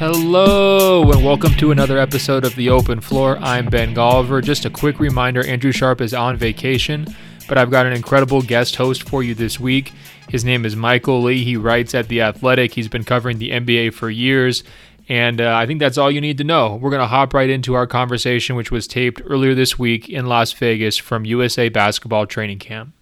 Hello, and welcome to another episode of The Open Floor. I'm Ben Golliver. Just a quick reminder Andrew Sharp is on vacation, but I've got an incredible guest host for you this week. His name is Michael Lee. He writes at The Athletic. He's been covering the NBA for years, and uh, I think that's all you need to know. We're going to hop right into our conversation, which was taped earlier this week in Las Vegas from USA Basketball Training Camp.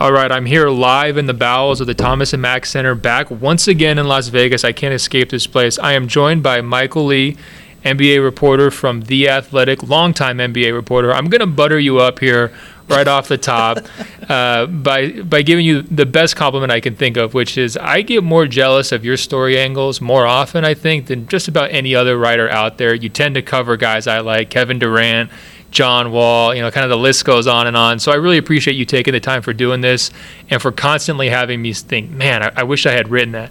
All right, I'm here live in the bowels of the Thomas and Mack Center, back once again in Las Vegas. I can't escape this place. I am joined by Michael Lee, NBA reporter from The Athletic, longtime NBA reporter. I'm going to butter you up here right off the top uh, by by giving you the best compliment I can think of, which is I get more jealous of your story angles more often, I think, than just about any other writer out there. You tend to cover guys I like, Kevin Durant. John Wall, you know, kind of the list goes on and on. So I really appreciate you taking the time for doing this and for constantly having me think, man, I, I wish I had written that.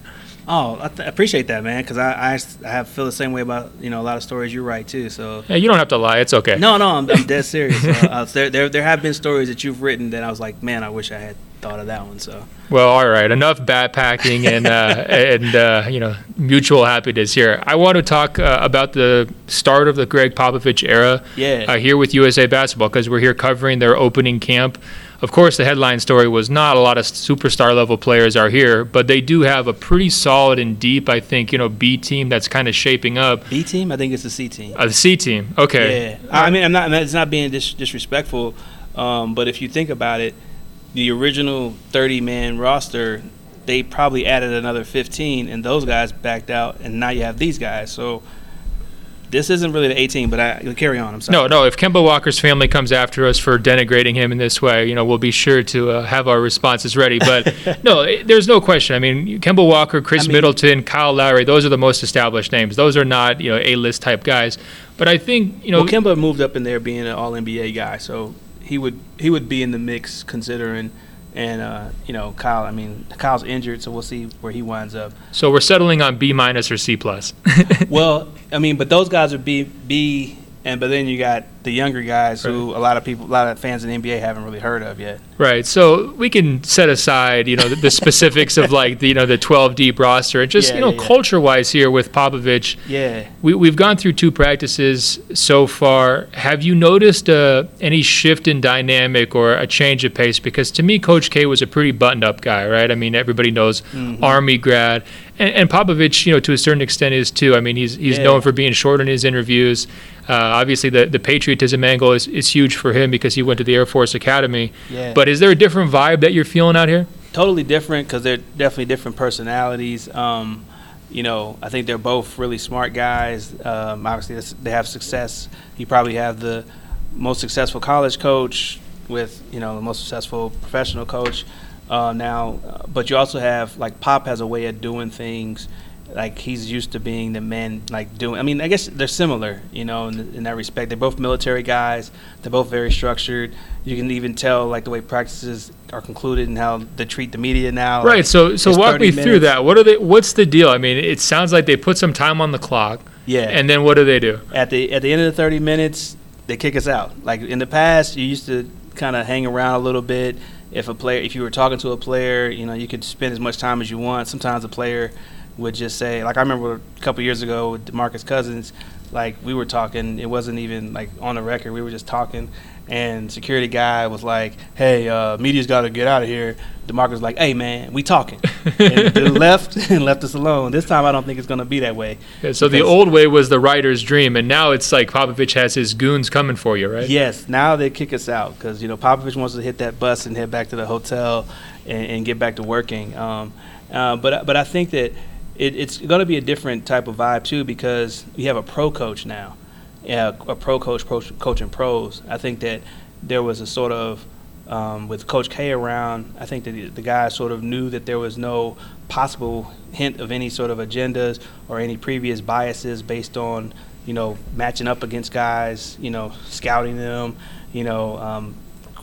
Oh, I th- appreciate that, man. Because I, I, I have feel the same way about you know a lot of stories you write too. So yeah, you don't have to lie. It's okay. No, no, I'm, I'm dead serious. uh, there, there, there have been stories that you've written that I was like, man, I wish I had thought of that one. So well, all right, enough backpacking and uh, and uh, you know mutual happiness here. I want to talk uh, about the start of the Gregg Popovich era. Yeah. Uh, here with USA Basketball because we're here covering their opening camp. Of course, the headline story was not a lot of superstar level players are here, but they do have a pretty solid and deep, I think, you know, B team that's kind of shaping up. B team, I think it's the C team. The C team, okay. Yeah, I mean, I'm not. It's not being dis- disrespectful, um, but if you think about it, the original 30 man roster, they probably added another 15, and those guys backed out, and now you have these guys. So this isn't really the 18, but I carry on. I'm sorry. No, no. If Kemba Walker's family comes after us for denigrating him in this way, you know, we'll be sure to uh, have our responses ready. But no, it, there's no question. I mean, Kemba Walker, Khris I mean, Middleton, Kyle Lowry, those are the most established names. Those are not you know A-list type guys. But I think you know, well, Kemba moved up in there being an All NBA guy, so he would he would be in the mix considering and uh, you know Kyle. I mean, Kyle's injured, so we'll see where he winds up. So we're settling on B minus or C plus. well, I mean, but those guys are B B and but then you got the younger guys right. who a lot of people, a lot of fans in the NBA haven't really heard of yet. Right. So we can set aside, you know, the, the specifics of like the, you know the 12 deep roster and just yeah, you know yeah, culture wise here with Popovich. Yeah. We we've gone through two practices so far. Have you noticed uh, any shift in dynamic or a change of pace? Because to me, Coach K was a pretty buttoned up guy, right? I mean, everybody knows mm-hmm. Army grad. And, and Popovich, you know, to a certain extent is too. I mean, he's he's yeah. known for being short in his interviews. Uh, obviously, the, the patriotism angle is, is huge for him because he went to the Air Force Academy. Yeah. But is there a different vibe that you're feeling out here? Totally different because they're definitely different personalities. Um, you know, I think they're both really smart guys. Um, obviously, they have success. You probably have the most successful college coach with, you know, the most successful professional coach uh, now. But you also have, like, Pop has a way of doing things – like he's used to being the man like doing i mean i guess they're similar you know in, in, that respect. They're both military guys. They're both very structured. You can even tell like the way practices are concluded and how they treat the media now right like, so so walk me minutes. through that. What are they what's the deal? I mean it sounds like they put some time on the clock yeah. and then what do they do? At the at the end of the 30 minutes they kick us out. Like in the past you used to kind of hang around a little bit if a player if you were talking to a player you know you could spend as much time as you want. Sometimes a player would just say, like I remember a couple years ago with DeMarcus Cousins, like we were talking, it wasn't even like on the record, we were just talking, and security guy was like, "Hey, uh, media's got to get out of here." Demarcus was like, "Hey, man, we talking," and the left and left us alone. This time, I don't think it's going to be that way. Yeah, so the old way was the writer's dream, and now it's like Popovich has his goons coming for you, right? Yes. Now they kick us out because you know Popovich wants to hit that bus and head back to the hotel and, and get back to working. Um, uh, but but I think that it, it's going to be a different type of vibe too because you have a pro coach now, yeah, a pro coach pro, coaching pros. I think that there was a sort of um, with Coach K around, I think that the, guys sort of knew that there was no possible hint of any sort of agendas or any previous biases based on you know matching up against guys, you know, scouting them, you know. Um,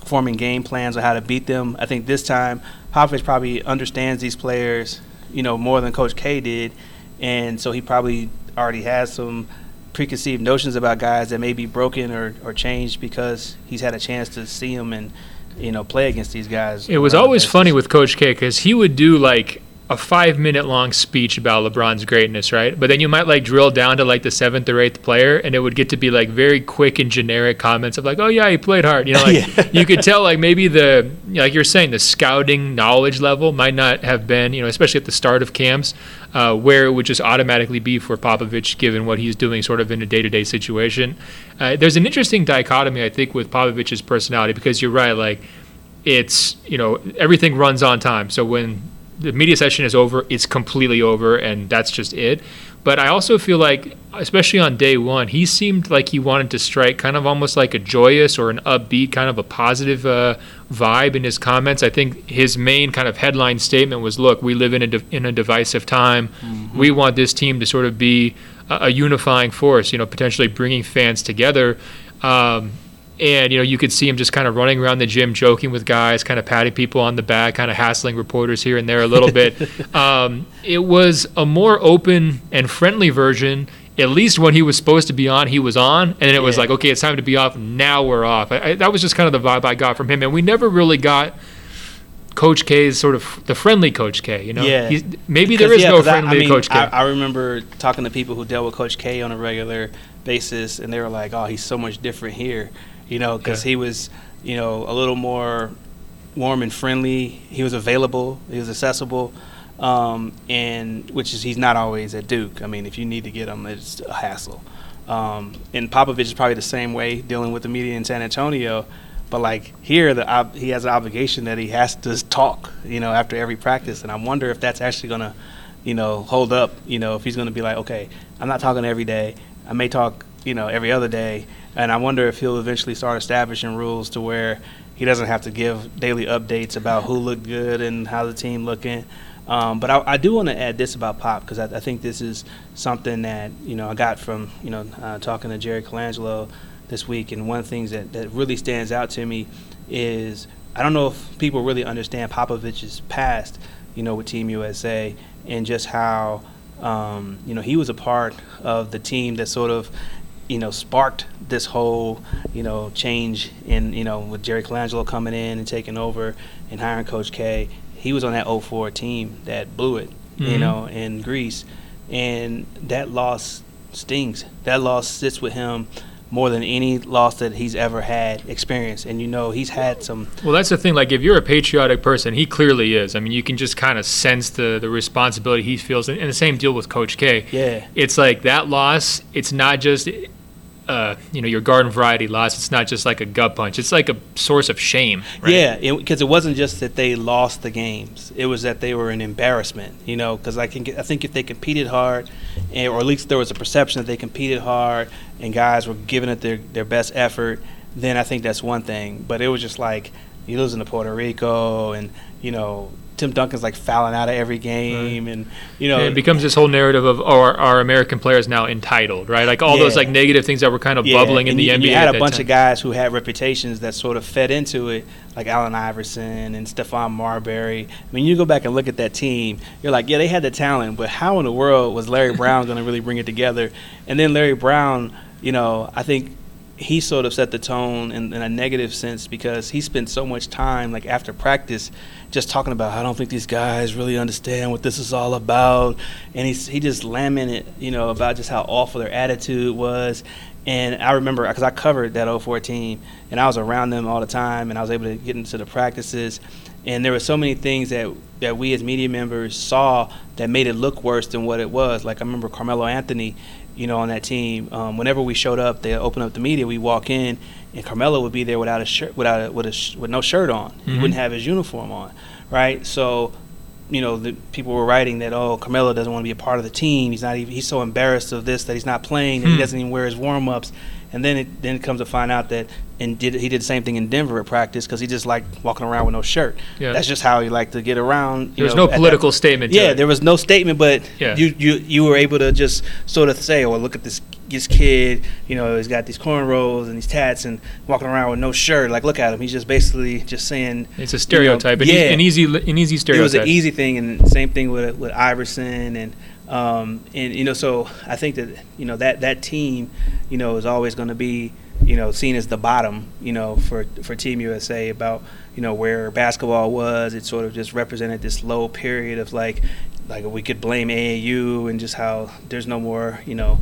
forming game plans on how to beat them. I think this time Popovich probably understands these players you know, more than Coach K did, and so he probably already has some preconceived notions about guys that may be broken or, or changed because he's had a chance to see them and you know play against these guys. It was always funny with Coach K because he would do like a five minute long speech about LeBron's greatness, right? But then you might like drill down to like the seventh or eighth player, and it would get to be like very quick and generic comments of like, "Oh yeah, he played hard." You know, like yeah. you could tell like maybe the like you're saying the scouting knowledge level might not have been, you know, especially at the start of camps, uh, where it would just automatically be for Popovich given what he's doing sort of in a day to day situation. Uh, there's an interesting dichotomy I think with Popovich's personality because you're right, like it's you know everything runs on time. So when the media session is over, it's completely over, and that's just it. But I also feel like, especially on day one, he seemed like he wanted to strike kind of almost like a joyous or an upbeat, kind of a positive uh, vibe in his comments. I think his main kind of headline statement was, "Look, we live in a de- in a divisive time. Mm-hmm. We want this team to sort of be a, a, unifying force. You know, potentially bringing fans together." Um, and you know you could see him just kind of running around the gym joking with guys kind of patting people on the back kind of hassling reporters here and there a little bit um, it was a more open and friendly version at least when he was supposed to be on he was on and then it yeah. was like okay it's time to be off now we're off I, I, that was just kind of the vibe i got from him and we never really got Coach K is sort of the friendly Coach K. You know, yeah. He's, maybe there is yeah, no friendly I, I mean, Coach K. I, I, remember talking to people who dealt with Coach K on a regular basis, and they were like, "Oh, he's so much different here." You know, because yeah. he was, you know, a little more warm and friendly. He was available. He was accessible, um, and which is he's not always at Duke. I mean, if you need to get him, it's a hassle. Um, and Popovich is probably the same way dealing with the media in San Antonio. But like here, the ob- he has an obligation that he has to talk, you know, after every practice. And I wonder if that's actually gonna, you know, hold up. You know, if he's gonna be like, okay, I'm not talking every day. I may talk, you know, every other day and I wonder if he'll eventually start establishing rules to where he doesn't have to give daily updates about who looked good and how the team looking. Um, but I, I do want to add this about Pop because I, I, think this is something that you know I got from you know uh, talking to Jerry Colangelo this week, and one of the things that, that really stands out to me is I don't know if people really understand Popovich's past, you know, with Team USA and just how um, you know he was a part of the team that sort of you know, sparked this whole, you know, change in, you know, with Jerry Colangelo coming in and taking over and hiring Coach K. He was on that 04 team that blew it, mm-hmm. you know, in Greece. And that loss stings. That loss sits with him more than any loss that he's ever had experienced. And you know, he's had some. Well, that's the thing. Like, if you're a patriotic person, he clearly is. I mean, you can just kind of sense the the responsibility he feels. And the same deal with Coach K. Yeah. It's like that loss. It's not just uh, you know your garden variety loss. It's not just like a gut punch. It's like a source of shame. Right? Yeah, because it, it, wasn't just that they lost the games. It was that they were an embarrassment. You know, because I can get, I think if they competed hard, and, or at least there was a perception that they competed hard and guys were giving it their their best effort, then I think that's one thing. But it was just like you losing to Puerto Rico and you know Tim Duncan's like fouling out of every game, right. and you know, and it becomes this whole narrative of oh, our, our American players now entitled, right? Like all yeah. those like negative things that were kind of yeah. bubbling and in the you, NBA. You had a bunch time. of guys who had reputations that sort of fed into it, like Allen Iverson and Stephon Marbury. I mean, you go back and look at that team, you're like, yeah, they had the talent, but how in the world was Larry Brown going to really bring it together? And then Larry Brown, you know, I think he sort of set the tone in, in, a negative sense because he spent so much time like after practice just talking about I don't think these guys really understand what this is all about. And he he just lamented you know about just how awful their attitude was. And I remember because I covered that 04 team and I was around them all the time and I was able to get into the practices. And there were so many things that that we as media members saw that made it look worse than what it was. Like I remember Carmelo Anthony you know, on that team. Um, whenever we showed up, they open up the media. We walk in, and Carmelo would be there without a shirt, without a, with a sh- with no shirt on. Mm-hmm. He wouldn't have his uniform on, right? So, you know, the people were writing that oh, Carmelo doesn't want to be a part of the team. He's not even. He's so embarrassed of this that he's not playing, and he hmm. doesn't even wear his warm ups. And then it then it comes to find out that and did he did the same thing in Denver at practice because he just liked walking around with no shirt. Yeah. That's just how he liked to get around. There's no political that, statement. yeah, there was no statement, but yeah. you you you were able to just sort of say, "Oh, look at this this kid. You know, he's got these cornrows and these tats and walking around with no shirt. Like, look at him. He's just basically just saying it's a stereotype. You know, yeah, an easy an easy stereotype. It was an easy thing, and same thing with with Iverson and. Um, and you know, so I think that you know that that team, you know, is always going to be you know, seen as the bottom, you know, for for Team USA about you know where basketball was. It sort of just represented this low period of like, like we could blame AAU and just how there's no more, you know,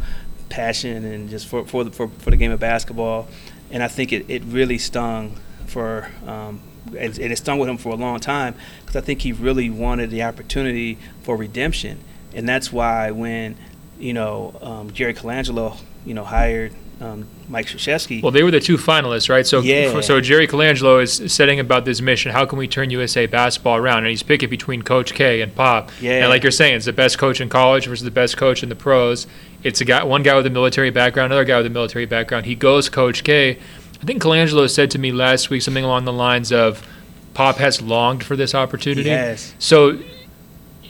passion and just for for the, for, for the game of basketball. And I think it, it really stung for um, and, it stung with him for a long time because I think he really wanted the opportunity for redemption, and that's why when you know um, Jerry Colangelo you know hired um, Mike Krzyzewski. Well, they were the two finalists, right? So, Yeah. so Jerry Colangelo is setting about this mission. How can we turn USA basketball around? And he's picking between Coach K and Pop. Yeah. And like you're saying, it's the best coach in college versus the best coach in the pros. It's a guy, one guy with a military background, another guy with a military background. He goes Coach K. I think Colangelo said to me last week something along the lines of, "Pop has longed for this opportunity." Yes. So,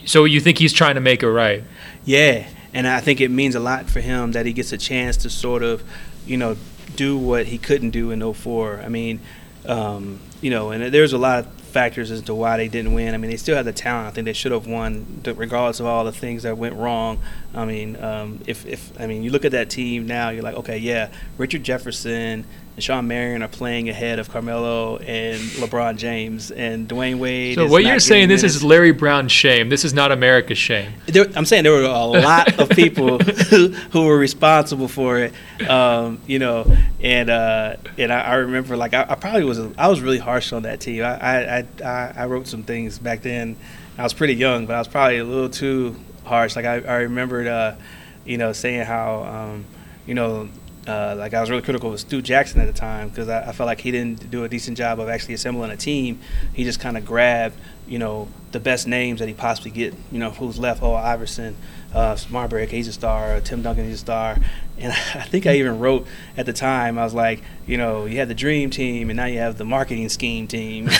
so you think he's trying to make it right? Yeah, and I think it means a lot for him that he gets a chance to sort of, you know, do what he couldn't do in 04. I mean, um, you know, and there's a lot of factors as to why they didn't win. I mean, they still had the talent. I think they should have won, regardless of all the things that went wrong. I mean, um, if, if I mean, you look at that team now, you're like, okay, yeah, Richard Jefferson and Shawn Marion are playing ahead of Carmelo and LeBron James and Dwyane Wade. So what you're saying, this minutes. is Larry Brown's shame. This is not America's shame. there, I'm saying there were a lot of people who, who were responsible for it, um, you know, and uh, and I, I remember like I, I probably was I was really harsh on that team. I, I I- I I wrote some things back then. I was pretty young, but I was probably a little too harsh. Like I, I remembered, uh, you know, saying how um, you know. Uh, like I was really critical of Stu Jackson at the time because I, I felt like he didn't do a decent job of actually assembling a team. He just kind of grabbed, you know, the best names that he possibly get. You know, who's left? Oh, Iverson, uh, Marbury, he's a star. Tim Duncan, he's a star. And I think I even wrote at the time, I was like, you know, you had the dream team, and now you have the marketing scheme team.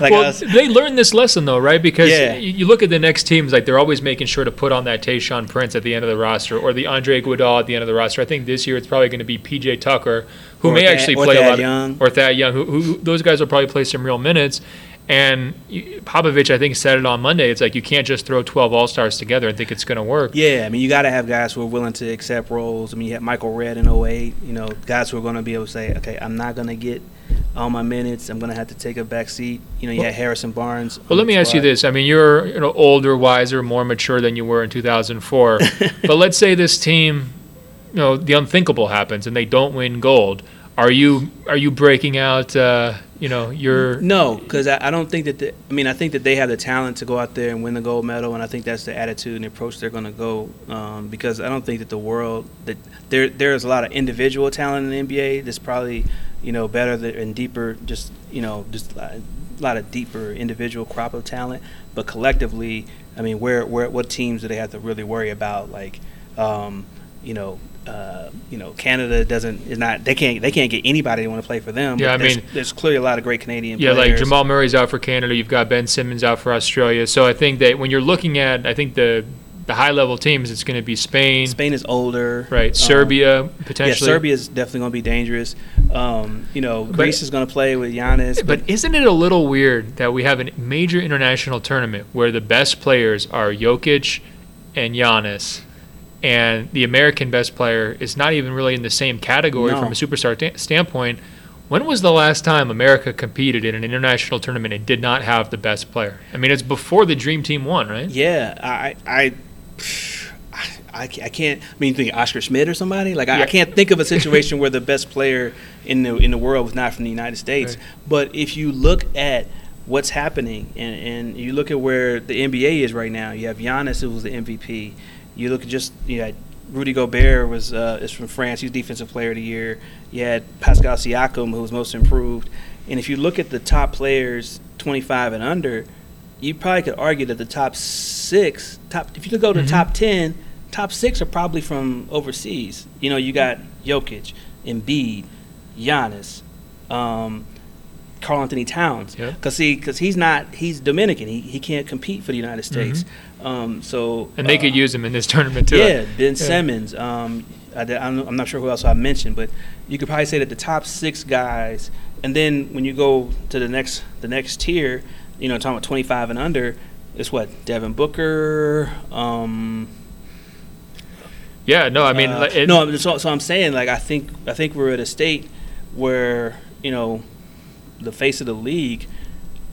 like well, was, they learned this lesson though, right? Because Yeah. you, look at the next teams, like they're always making sure to put on that Tayshaun Prince at the end of the roster, or the Andre Iguodala at the end of the roster. I think this year it's probably going to be PJ Tucker, who Or may Thad- actually play a Thad lot, Young. of, or Thad Young. Who, who those guys will probably play some real minutes. And Popovich, I think, said it on Monday. It's like you can't just throw 12 All Stars together and think it's going to work. Yeah, I mean, you got to have guys who are willing to accept roles. I mean, you had Michael Redd in 08, you know, guys who are going to be able to say, okay, I'm not going to get all my minutes. I'm going to have to take a back seat. You know, you Well- had Harrison Barnes. Well, let me ask you this. I mean, you're you know, older, wiser, more mature than you were in 2004. but let's say this team, you know, the unthinkable happens and they don't win gold. Are you are you breaking out? Uh, you know, your No, because I, I don't think that. The, I mean, I think that they have the talent to go out there and win the gold medal, and I think that's the attitude and approach they're going to go. Um, because I don't think that the world that there there's a lot of individual talent in the NBA that's probably you know better than, and deeper. Just you know, just a lot of deeper individual crop of talent, but collectively, I mean, where where what teams do they have to really worry about? Like, um, you know. Uh, you know, Canada doesn't is not they can't they can't get anybody to want to play for them. Yeah, but I there's, mean- there's clearly a lot of great Canadian yeah, players. like Jamal Murray's out for Canada. You've got Ben Simmons out for Australia. So I think that when you're looking at, I think the the high level teams, it's going to be Spain, Spain is older. right? Um, Serbia Yeah. Serbia is definitely going to be dangerous. Um, you know, Greece is going to play with Giannis. But isn't it a little weird that we have a major international tournament where the best players are Jokic and Giannis, and the American best player is not even really in the same category No. from a superstar ta- standpoint? When was the last time America competed in an international tournament and did not have the best player? I mean, it's before the Dream Team won, right? yeah, I, I, I, I can't. I mean, you think Oscar Schmidt or somebody? Like, I, Yeah. I can't think of a situation where the best player in the in the world was not from the United States. Right. But if you look at what's happening and, and you look at where the NBA is right now, you have Giannis who was the MVP. You look at just you had Rudy Gobert was uh, is from France. He's defensive player of the year. You had Pascal Siakam who was most improved. And if you look at the top players, 25 and under, you probably could argue that the top six, top if you go to Mhm. the top 10, top six are probably from overseas. You know, you got Jokic, Embiid, Giannis, um, Karl Anthony Towns. Because see, because he's not, he's Dominican. He, he can't compete for the United States. Um, so. And they uh, could use him in this tournament too. yeah, Ben Yeah. Simmons. Um, I, am I'm not sure who else I mentioned, but you could probably say that the top six guys, and then when you go to the next the next tier, you know, talking about 25 and under, it's what Devin Booker. Um, Yeah, no, I mean, Uh, it, no. So, so I'm saying like I think I think we're at a state where you know the face of the league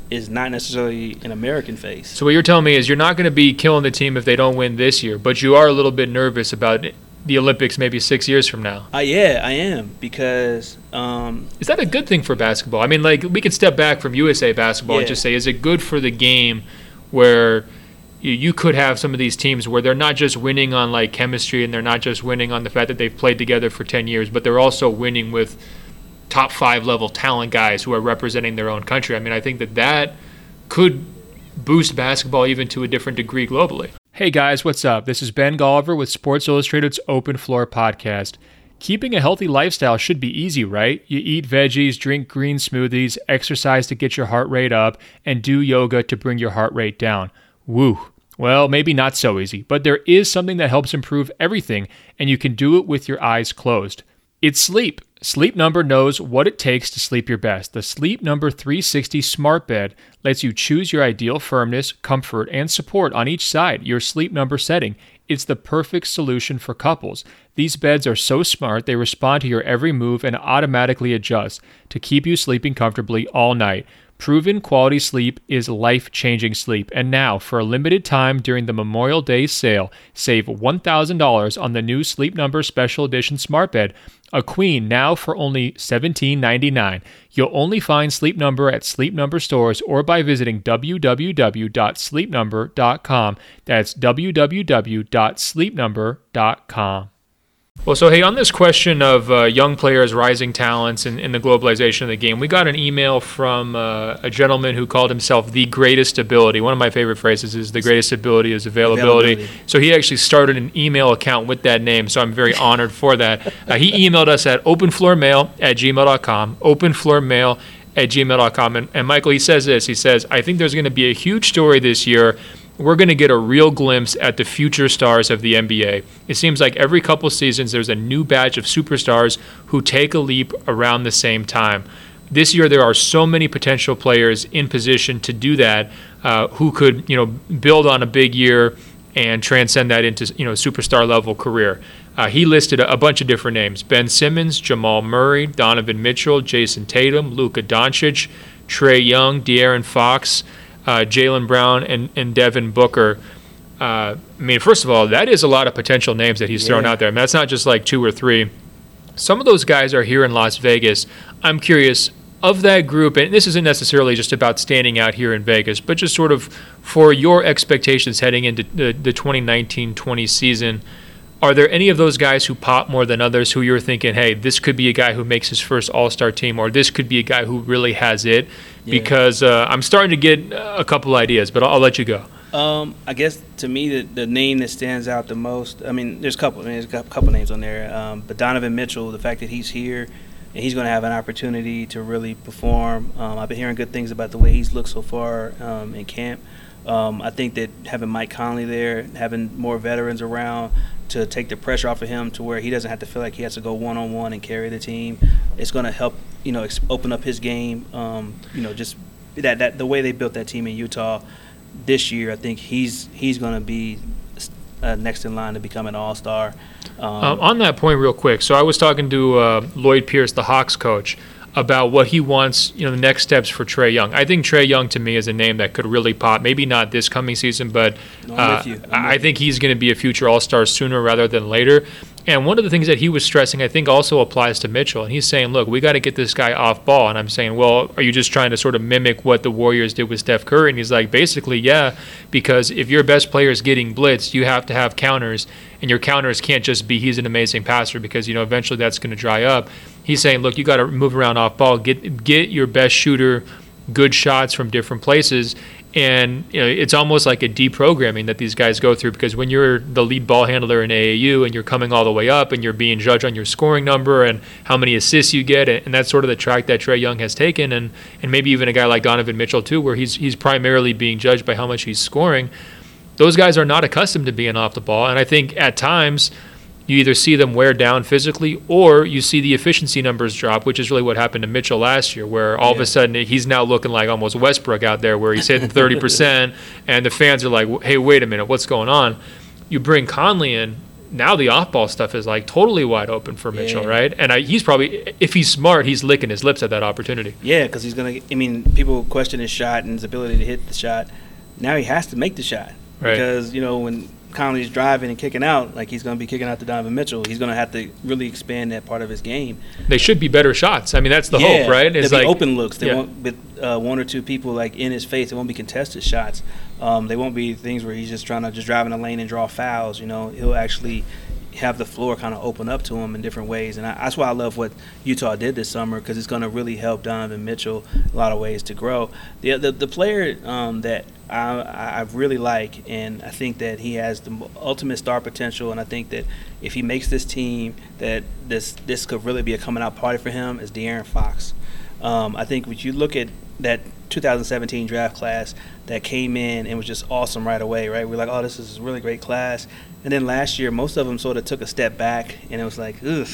is not necessarily an American face. So what you're telling me is you're not going to be killing the team if they don't win this year, but you are a little bit nervous about the Olympics maybe six years from now. Uh, yeah, I am because um, Is that a good thing for basketball? I mean, like we could step back from USA basketball and just say, is it good for the game where you, you could have some of these teams where they're not just winning on like chemistry and they're not just winning on the fact that they've played together for 10 years, but they're also winning with top five level talent guys who are representing their own country. I mean, I think that that could boost basketball even to a different degree globally. Hey guys, what's up? This is Ben Golliver with Sports Illustrated's Open Floor podcast. Keeping a healthy lifestyle should be easy, right? You eat veggies, drink green smoothies, exercise to get your heart rate up, and do yoga to bring your heart rate down. Woo. Well, maybe not so easy, but there is something that helps improve everything, and you can do it with your eyes closed. It's sleep. Sleep Number knows what it takes to sleep your best. The Sleep Number 360 Smart Bed lets you choose your ideal firmness, comfort, and support on each side, your sleep number setting. It's the perfect solution for couples. These beds are so smart, they respond to your every move and automatically adjust to keep you sleeping comfortably all night. Proven quality sleep is life changing sleep. And now, for a limited time during the Memorial Day sale, save $1,000 on the new Sleep Number Special Edition Smart Bed, a queen now for only $17.99. You'll only find Sleep Number at Sleep Number stores or by visiting www.sleepnumber.com. That's www.sleepnumber.com. Well, so hey, on this question of uh, young players, rising talents, and, and the globalization of the game, we got an email from uh, a gentleman who called himself the greatest ability. One of my favorite phrases is the greatest ability is availability. Availability. So he actually started an email account with that name, so I'm very honored for that. Uh, he emailed us at openfloormail at gmail.com, openfloormail at gmail.com. And, and Michael, he says this he says, I think there's going to be a huge story this year we're going to get a real glimpse at the future stars of the NBA. It seems like every couple seasons there's a new batch of superstars who take a leap around the same time. This year there are so many potential players in position to do that uh, who could, you know, build on a big year and transcend that into, you know, superstar level career. Uh, he listed a, a bunch of different names: Ben Simmons, Jamal Murray, Donovan Mitchell, Jayson Tatum, Luka Doncic, Trae Young, De'Aaron Fox uh, Jaylen Brown and, and Devin Booker. Uh, I mean, first of all, that is a lot of potential names that he's thrown out there. I mean, that's not just like two or three. Some of those guys are here in Las Vegas. I'm curious of that group, and this isn't necessarily just about standing out here in Vegas, but just sort of for your expectations heading into the, the 2019 20 season. Are there any of those guys who pop more than others who you're thinking, hey, this could be a guy who makes his first All Star team, or this could be a guy who really has it? Yeah. Because uh, I'm starting to get a couple ideas, but I'll, I'll let you go. Um, I guess to me the, the name that stands out the most. I mean, there's a couple. I mean, there's a couple names on there. Um, but Donovan Mitchell, the fact that he's here and he's going to have an opportunity to really perform. Um, I've been hearing good things about the way he's looked so far um, in camp. Um, I think that having Mike Conley there, having more veterans around to take the pressure off of him to where he doesn't have to feel like he has to go one on one and carry the team, it's going to help you know ex- open up his game. Um, you know, just that that the way they built that team in Utah this year, I think he's he's going to be uh, next in line to become an All Star. Um, Um, on that point, real quick. So I was talking to uh, Lloyd Pierce, the Hawks coach, about what he wants, you know, the next steps for Trae Young. I think Trae Young to me is a name that could really pop. Maybe not this coming season, but No, uh. I think he's going to be a future All Star sooner rather than later. And one of the things that he was stressing, I think, also applies to Mitchell. And he's saying, look, we got to get this guy off ball. And I'm saying, well, are you just trying to sort of mimic what the Warriors did with Steph Curry? And he's like, basically, yeah, because if your best player is getting blitzed, you have to have counters. And your counters can't just be he's an amazing passer because, you know, eventually that's going to dry up. He's saying, look, you got to move around off ball, get get your best shooter good shots from different places. And you know, it's almost like a deprogramming that these guys go through because when you're the lead ball handler in AAU and you're coming all the way up and you're being judged on your scoring number and how many assists you get, and that's sort of the track that Trae Young has taken, and and maybe even a guy like Donovan Mitchell too, where he's he's primarily being judged by how much he's scoring. Those guys are not accustomed to being off the ball, and I think at times you either see them wear down physically or you see the efficiency numbers drop, which is really what happened to Mitchell last year, where all of a sudden he's now looking like almost Westbrook out there, where he's hitting 30%, and the fans are like, hey, wait a minute, what's going on? You bring Conley in, now the off ball stuff is like totally wide open for Mitchell, Yeah. right? And I, he's probably, if he's smart, he's licking his lips at that opportunity. Yeah, because he's gonna. I mean, people question his shot and his ability to hit the shot. Now he has to make the shot Right. because you know when Conley's driving and kicking out, like he's gonna be kicking out to Donovan Mitchell. He's gonna have to really expand that part of his game. They should be better shots. I mean, that's the yeah, hope, right? It's like open looks. They yeah. won't be uh, one or two people like in his face. It won't be contested shots. Um, they won't be things where he's just trying to just drive in the lane and draw fouls. You know, he'll actually have the floor kind of open up to him in different ways, and I, that's why I love what Utah did this summer because it's going to really help Donovan Mitchell a lot of ways to grow. The the, the player um, that I, I really like, and I think that he has the ultimate star potential, and I think that if he makes this team, that this this could really be a coming out party for him is De'Aaron Fox. Um, I think when you look at that 2017 draft class that came in and was just awesome right away, right? We're like, oh, this is a really great class. And then last year, most of them sort of took a step back, and it was like, ugh,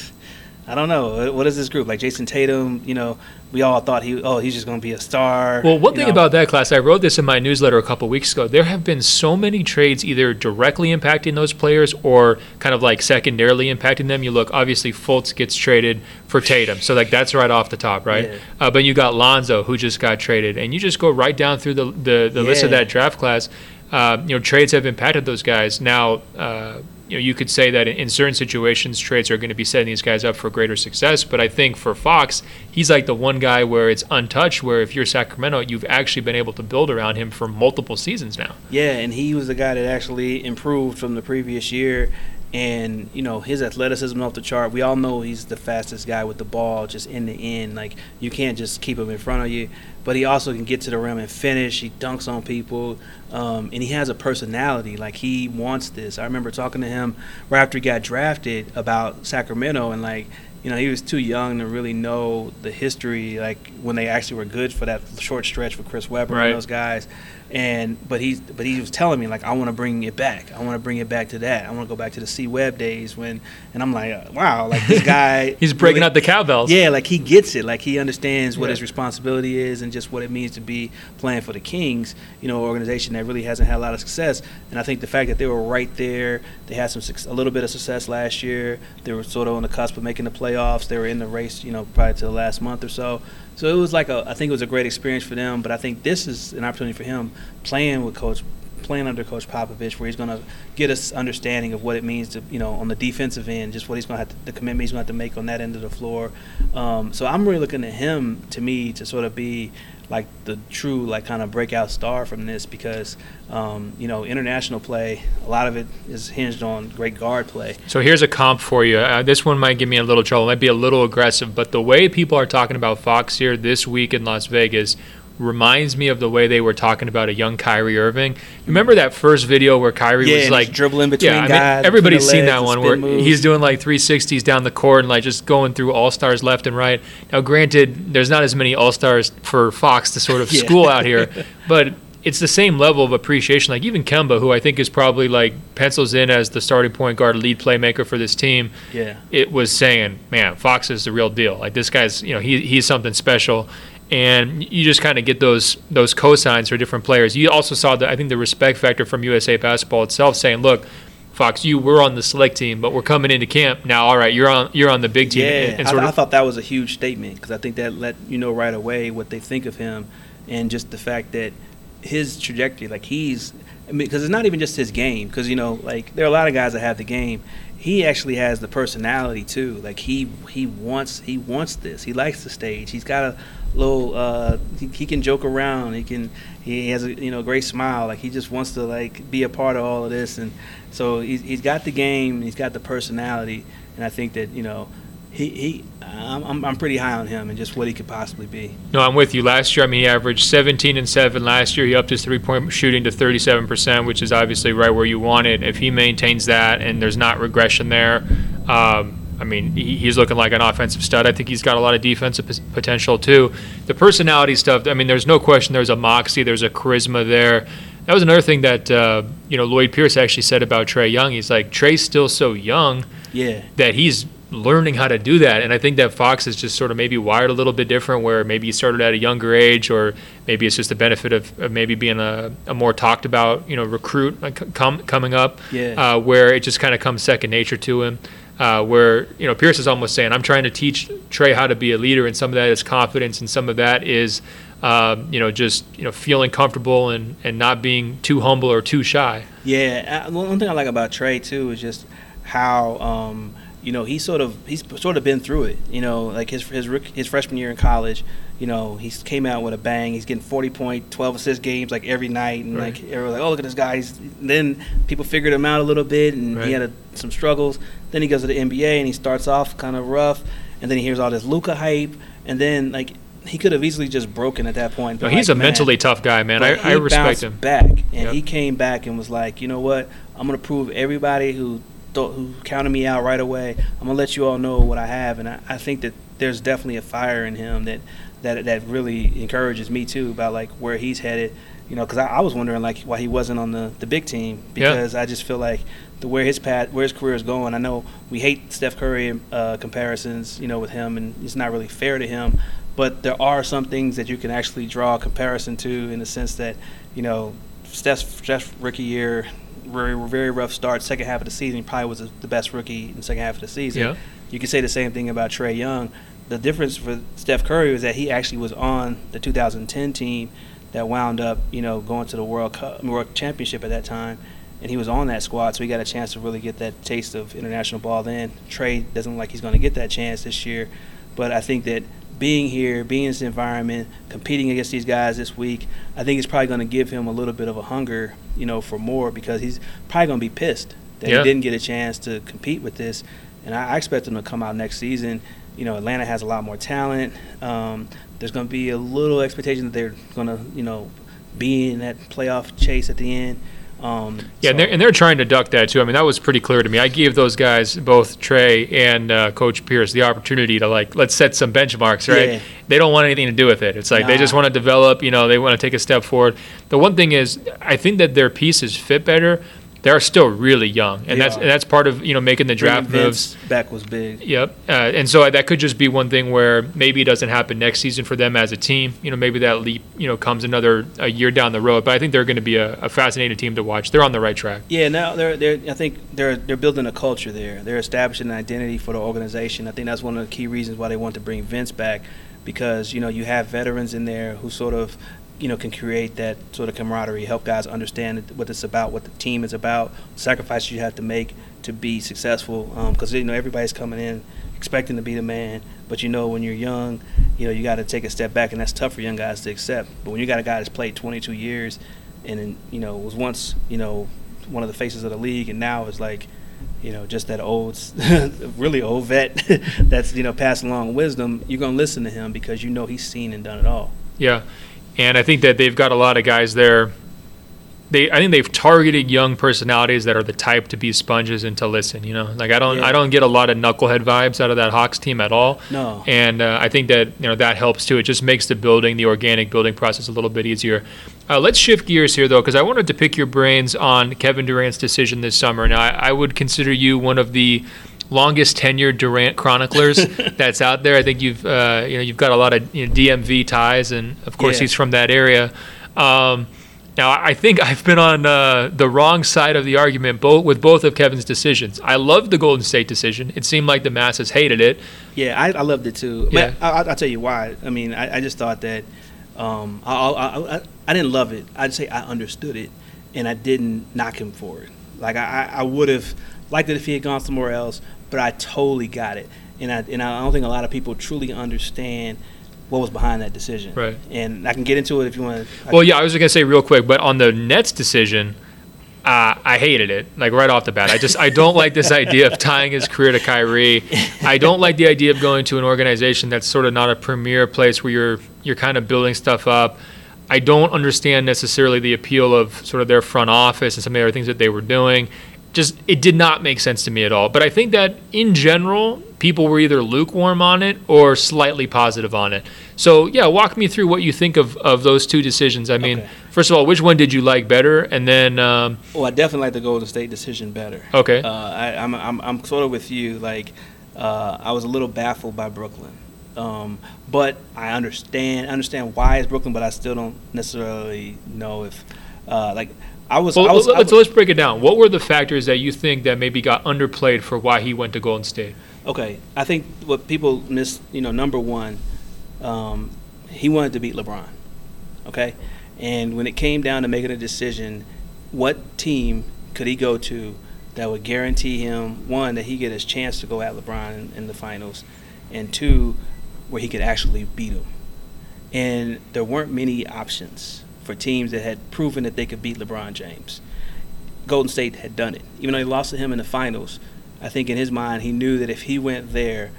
I don't know. What is this group? Like Jayson Tatum, you know, we all thought he, oh, he's just going to be a star. Well, one thing know. about that class, I wrote this in my newsletter a couple weeks ago. There have been so many trades either directly impacting those players or kind of like secondarily impacting them. You look, obviously, Fultz gets traded for Tatum, so like that's right off the top, right? Yeah. Uh, but you got Lonzo who just got traded, and you just go right down through the the, the list of that draft class. Uh, you know, trades have impacted those guys. Now, uh, you know, you could say that in, in certain situations, trades are going to be setting these guys up for greater success. But I think for Fox, he's like the one guy where it's untouched. Where if you're Sacramento, you've actually been able to build around him for multiple seasons now. Yeah, and he was the guy that actually improved from the previous year. And, you know, his athleticism off the chart. We all know he's the fastest guy with the ball, just in the end. Like, you can't just keep him in front of you. But he also can get to the rim and finish. He dunks on people. Um, and he has a personality. Like, he wants this. I remember talking to him right after he got drafted about Sacramento. And, like, you know, he was too young to really know the history, like, when they actually were good for that short stretch for Chris Webber Right. and those guys and but he's but he was telling me like I want to bring it back. I want to bring it back to that. I want to go back to the C Webb days when and I'm like uh, wow like this guy He's breaking really- out the cowbells. yeah like he gets it like he understands what Yeah. his responsibility is and just what it means to be playing for the Kings you know organization that really hasn't had a lot of success and I think the fact that they were right there they had some a little bit of success last year they were sort of on the cusp of making the playoffs they were in the race you know prior to the last month or so so it was like a I think it was a great experience for them but I think this is an opportunity for him playing with coach playing under coach Popovich where he's going to get us understanding of what it means to you know on the defensive end just what he's going to have to, the commitment he's going to have to make on that end of the floor um, so I'm really looking at him to me to sort of be like the true like kind of breakout star from this because um, you know international play a lot of it is hinged on great guard play So here's a comp for you. Uh, this one might give me a little trouble. It might be a little aggressive, but the way people are talking about Fox here this week in Las Vegas reminds me of the way they were talking about a young Kyrie Irving. Remember that first video where Kyrie Yeah, was like dribbling between yeah, I mean, guys, everybody's seen that one where moves. he's doing like 360s down the court and like just going through all stars left and right. Now, granted, there's not as many all stars for Fox to sort of Yeah. school out here, but it's the same level of appreciation. Like even Kemba, who I think is probably like pencils in as the starting point guard, lead playmaker for this team, yeah it was saying, "Man, Fox is the real deal. Like this guy's, you know, he he's something special." And you just kind of get those those cosigns for different players. You also saw the I think the respect factor from USA Basketball itself, saying, "Look, Fox, you were on the select team, but we're coming into camp now. All right, you're on you're on the big team." Yeah, and, and I, I thought that was a huge statement because I think that let you know right away what they think of him, and just the fact that his trajectory, like he's, I mean, because it's not even just his game. Because you know, like there are a lot of guys that have the game. He actually has the personality too. Like he he wants he wants this. He likes the stage. He's got a little. Uh, he, he can joke around. He can. He has a you know great smile. Like he just wants to like be a part of all of this. And so he's, he's got the game. He's got the personality. And I think that you know he, he I'm, I'm, I'm pretty high on him and just what he could possibly be. No, I'm with you. Last year, I mean, he averaged 17 and 7. Last year, he upped his three point shooting to 37%, which is obviously right where you want it. If he maintains that and there's not regression there, um, I mean, he, he's looking like an offensive stud. I think he's got a lot of defensive p- potential, too. The personality stuff, I mean, there's no question there's a moxie, there's a charisma there. That was another thing that, uh, you know, Lloyd Pierce actually said about Trae Young. He's like, Trae's still so young Yeah. that he's learning how to do that. And I think that Fox is just sort of maybe wired a little bit different, where maybe he started at a younger age, or maybe it's just the benefit of, of maybe being a, a, more talked about, you know, recruit like, com- coming up, yeah. uh, where it just kind of comes second nature to him. Uh, where you know Pierce is almost saying, "I'm trying to teach Trae how to be a leader," and some of that is confidence, and some of that is, um, you know, just you know feeling comfortable and and not being too humble or too shy. Yeah, uh, one thing I like about Trae too is just how. Um, you know, he's sort of he's sort of been through it. You know, like his his his freshman year in college, you know, he came out with a bang. He's getting 40 point, 12 assist games like every night, and right. like everyone's like, oh look at this guy. He's, then people figured him out a little bit, and right. he had a, some struggles. Then he goes to the NBA and he starts off kind of rough, and then he hears all this Luka hype, and then like he could have easily just broken at that point. No, he's like, a mentally tough guy, man. I, I respect him. Back and yep. he came back and was like, you know what? I'm gonna prove everybody who who counted me out right away. I'm gonna let you all know what I have, and I, I think that there's definitely a fire in him that that that really encourages me too about like where he's headed. You know, because I, I, was wondering like why he wasn't on the, the big team because yeah. I just feel like the where his path where his career is going. I know we hate Steph Curry uh, comparisons, you know, with him, and it's not really fair to him. But there are some things that you can actually draw a comparison to in the sense that, you know, Steph's, Steph's rookie year, very very rough start. Second half of the season, he probably was the best rookie in the second half of the season. Yeah. You can say the same thing about Trae Young. The difference for Steph Curry was that he actually was on the 2010 team that wound up, you know, going to the World Cup, World Championship at that time, and he was on that squad, so he got a chance to really get that taste of international ball. Then Trae doesn't look like he's going to get that chance this year, but I think that being here, being in this environment, competing against these guys this week, I think it's probably going to give him a little bit of a hunger, you know, for more because he's probably going to be pissed that yeah. he didn't get a chance to compete with this. And I, expect him to come out next season. You know, Atlanta has a lot more talent. Um, there's going to be a little expectation that they're going to, you know, be in that playoff chase at the end. Um, yeah, so. and, they're, and they're trying to duck that too. I mean, that was pretty clear to me. I gave those guys, both Trae and uh, Coach Pierce, the opportunity to like let's set some benchmarks. Right? Yeah. They don't want anything to do with it. It's like nah. they just want to develop. You know, they want to take a step forward. The one thing is, I think that their pieces fit better they're still really young, and they that's and that's part of you know making the draft moves. Back was big. Yep, uh, and so that could just be one thing where maybe it doesn't happen next season for them as a team. You know, maybe that leap you know comes another a year down the road. But I think they're going to be a, a fascinating team to watch. They're on the right track. Yeah, now they're they're I think they're they're building a culture there. They're establishing an identity for the organization. I think that's one of the key reasons why they want to bring Vince back because you know you have veterans in there who sort of you know, can create that sort of camaraderie, help guys understand what it's about, what the team is about, sacrifices you have to make to be successful. Because um, you know everybody's coming in expecting to be the man, but you know when you're young, you know you got to take a step back, and that's tough for young guys to accept. But when you got a guy that's played 22 years, and you know was once you know one of the faces of the league, and now is like you know, just that old, really old vet that's, you know, passing along wisdom, you're going to listen to him because you know he's seen and done it all. Yeah. And I think that they've got a lot of guys there. They, I think they've targeted young personalities that are the type to be sponges and to listen. You know, like I don't, yeah. I don't get a lot of knucklehead vibes out of that Hawks team at all. No. And uh, I think that you know that helps too. It just makes the building, the organic building process, a little bit easier. Uh, let's shift gears here though, because I wanted to pick your brains on Kevin Durant's decision this summer. Now, I, I would consider you one of the longest tenured Durant chroniclers that's out there. I think you've uh, you know you've got a lot of you know, DMV ties, and of course yeah. he's from that area. Um, now I think I've been on uh, the wrong side of the argument both with both of Kevin's decisions. I loved the Golden State decision. It seemed like the masses hated it. Yeah, I, I loved it too. Yeah. I, will tell you why. I mean, I, I just thought that um, I, I, I, didn't love it. I'd say I understood it, and I didn't knock him for it. Like I, I would have liked it if he had gone somewhere else, but I totally got it. And I, and I don't think a lot of people truly understand what was behind that decision. Right. And I can get into it if you want. Well, yeah, I was just going to say real quick, but on the Nets decision, uh, I hated it, like right off the bat. I just I don't like this idea of tying his career to Kyrie. I don't like the idea of going to an organization that's sort of not a premier place where you're you're kind of building stuff up. I don't understand necessarily the appeal of sort of their front office and some of the other things that they were doing just it did not make sense to me at all. But I think that in general, people were either lukewarm on it or slightly positive on it. So yeah, walk me through what you think of, of those two decisions. I mean, okay. first of all, which one did you like better, and then? Um, well, I definitely like the Golden State decision better. Okay. Uh, I, am I'm, I'm I'm sort of with you. Like, uh, I was a little baffled by Brooklyn. Um, but I understand understand why it's Brooklyn, but I still don't necessarily know if uh, like I was. Well, I was, let's, was- let's break it down. What were the factors that you think that maybe got underplayed for why he went to Golden State? Okay, I think what people miss, you know, number one, um, he wanted to beat LeBron. Okay, and when it came down to making a decision, what team could he go to that would guarantee him one that he get his chance to go at LeBron in, in the finals, and two, where he could actually beat him. And there weren't many options for teams that had proven that they could beat LeBron James. Golden State had done it, even though they lost to him in the finals. I think in his mind, he knew that if he went there,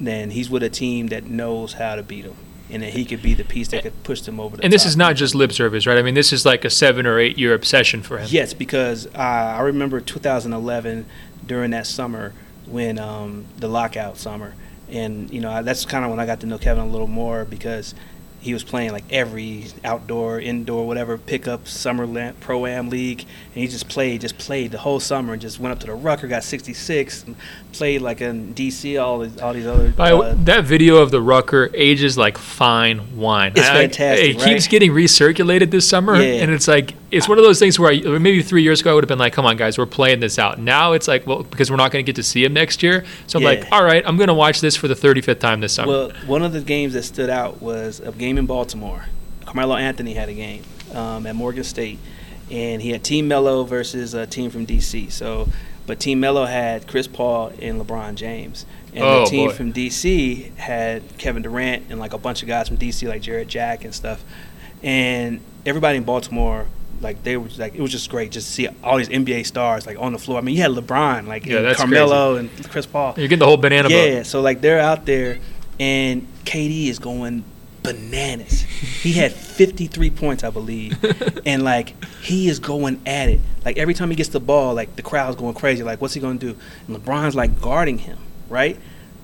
then he's with a team that knows how to beat him, and that he could be the piece that could push them over the And this is not just lip service, right? I mean, this is like a seven or eight year obsession for him. Yes, because uh, I remember 2011 during that summer when um, the lockout summer, and you know I- that's kind of when I got to know Kevin a little more because he was playing like every outdoor, indoor, whatever pickup summer pro am league, and he just played, just played the whole summer, and just went up to the Rucker, got 66, and played like in DC, all these, all these other. By, uh, that video of the Rucker ages like fine wine. It's I- I- fantastic, It keeps getting recirculated this summer, Yeah. and it's like it's one of those things where I, maybe three years ago I would have been like, "Come on, guys, we're playing this out." Now it's like, well, because we're not going to get to see him next year, so I'm Yeah. like, "All right, I'm going to watch this for the 35th time this summer." Well, one of the games that stood out was a game in Baltimore. Carmelo Anthony had a game um, at Morgan State, and he had Team Melo versus a team from DC. So, but Team Melo had Chris Paul and LeBron James, and Oh, the team boy. from DC had Kevin Durant and like a bunch of guys from DC like Jarrett Jack and stuff. And everybody in Baltimore. Like they were like it was just great just to see all these NBA stars like on the floor. I mean, you had LeBron, like Yeah, and Carmelo and Chris Paul. You're getting the whole banana Yeah, boat. so like they're out there, and KD is going bananas. He had 53 points, I believe, and like he is going at it. Like every time he gets the ball, like the crowd's going crazy. Like what's he gonna do? And LeBron's like guarding him, right?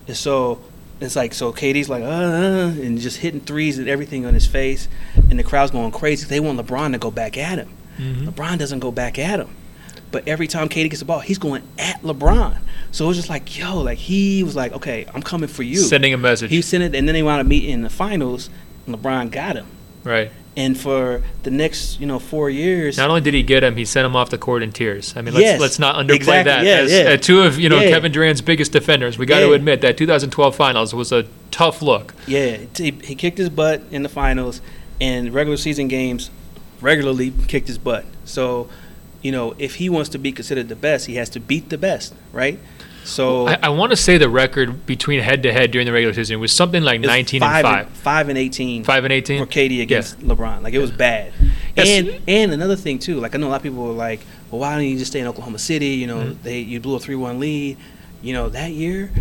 And so it's like so KD's like uh, uh and just hitting threes and everything on his face, and the crowd's going crazy. They want LeBron to go back at him. Mhm. LeBron doesn't go back at him. But every time KD gets the ball, he's going at LeBron. So it was just like, yo, like he was like, okay, I'm coming for you. Sending a message, He sent it, and then they wound up meeting in the finals, and LeBron got him. right? And for the next, you know, four years, Not only did he get him, he sent him off the court in tears. I mean, let's Yes, let's not underplay exactly, that. yeah, As, yeah. uh, two of you know Yeah. Kevin Durant's biggest defenders, we got to admit that 2012 Finals was a tough look. yeah, he, he kicked his butt in the finals, and regular season games regularly kicked his butt. So, you know, if he wants to be considered the best, he has to beat the best, right? So I, I want to say the record between head to head during the regular season was something like it was 19 five and 5. five and eighteen, Five and 18? for KD against LeBron. Like it was bad. Yes. And and another thing too, like I know a lot of people were like, well, why don't you just stay in Oklahoma City? You know, Mhm. they you blew a three one lead. You know that year,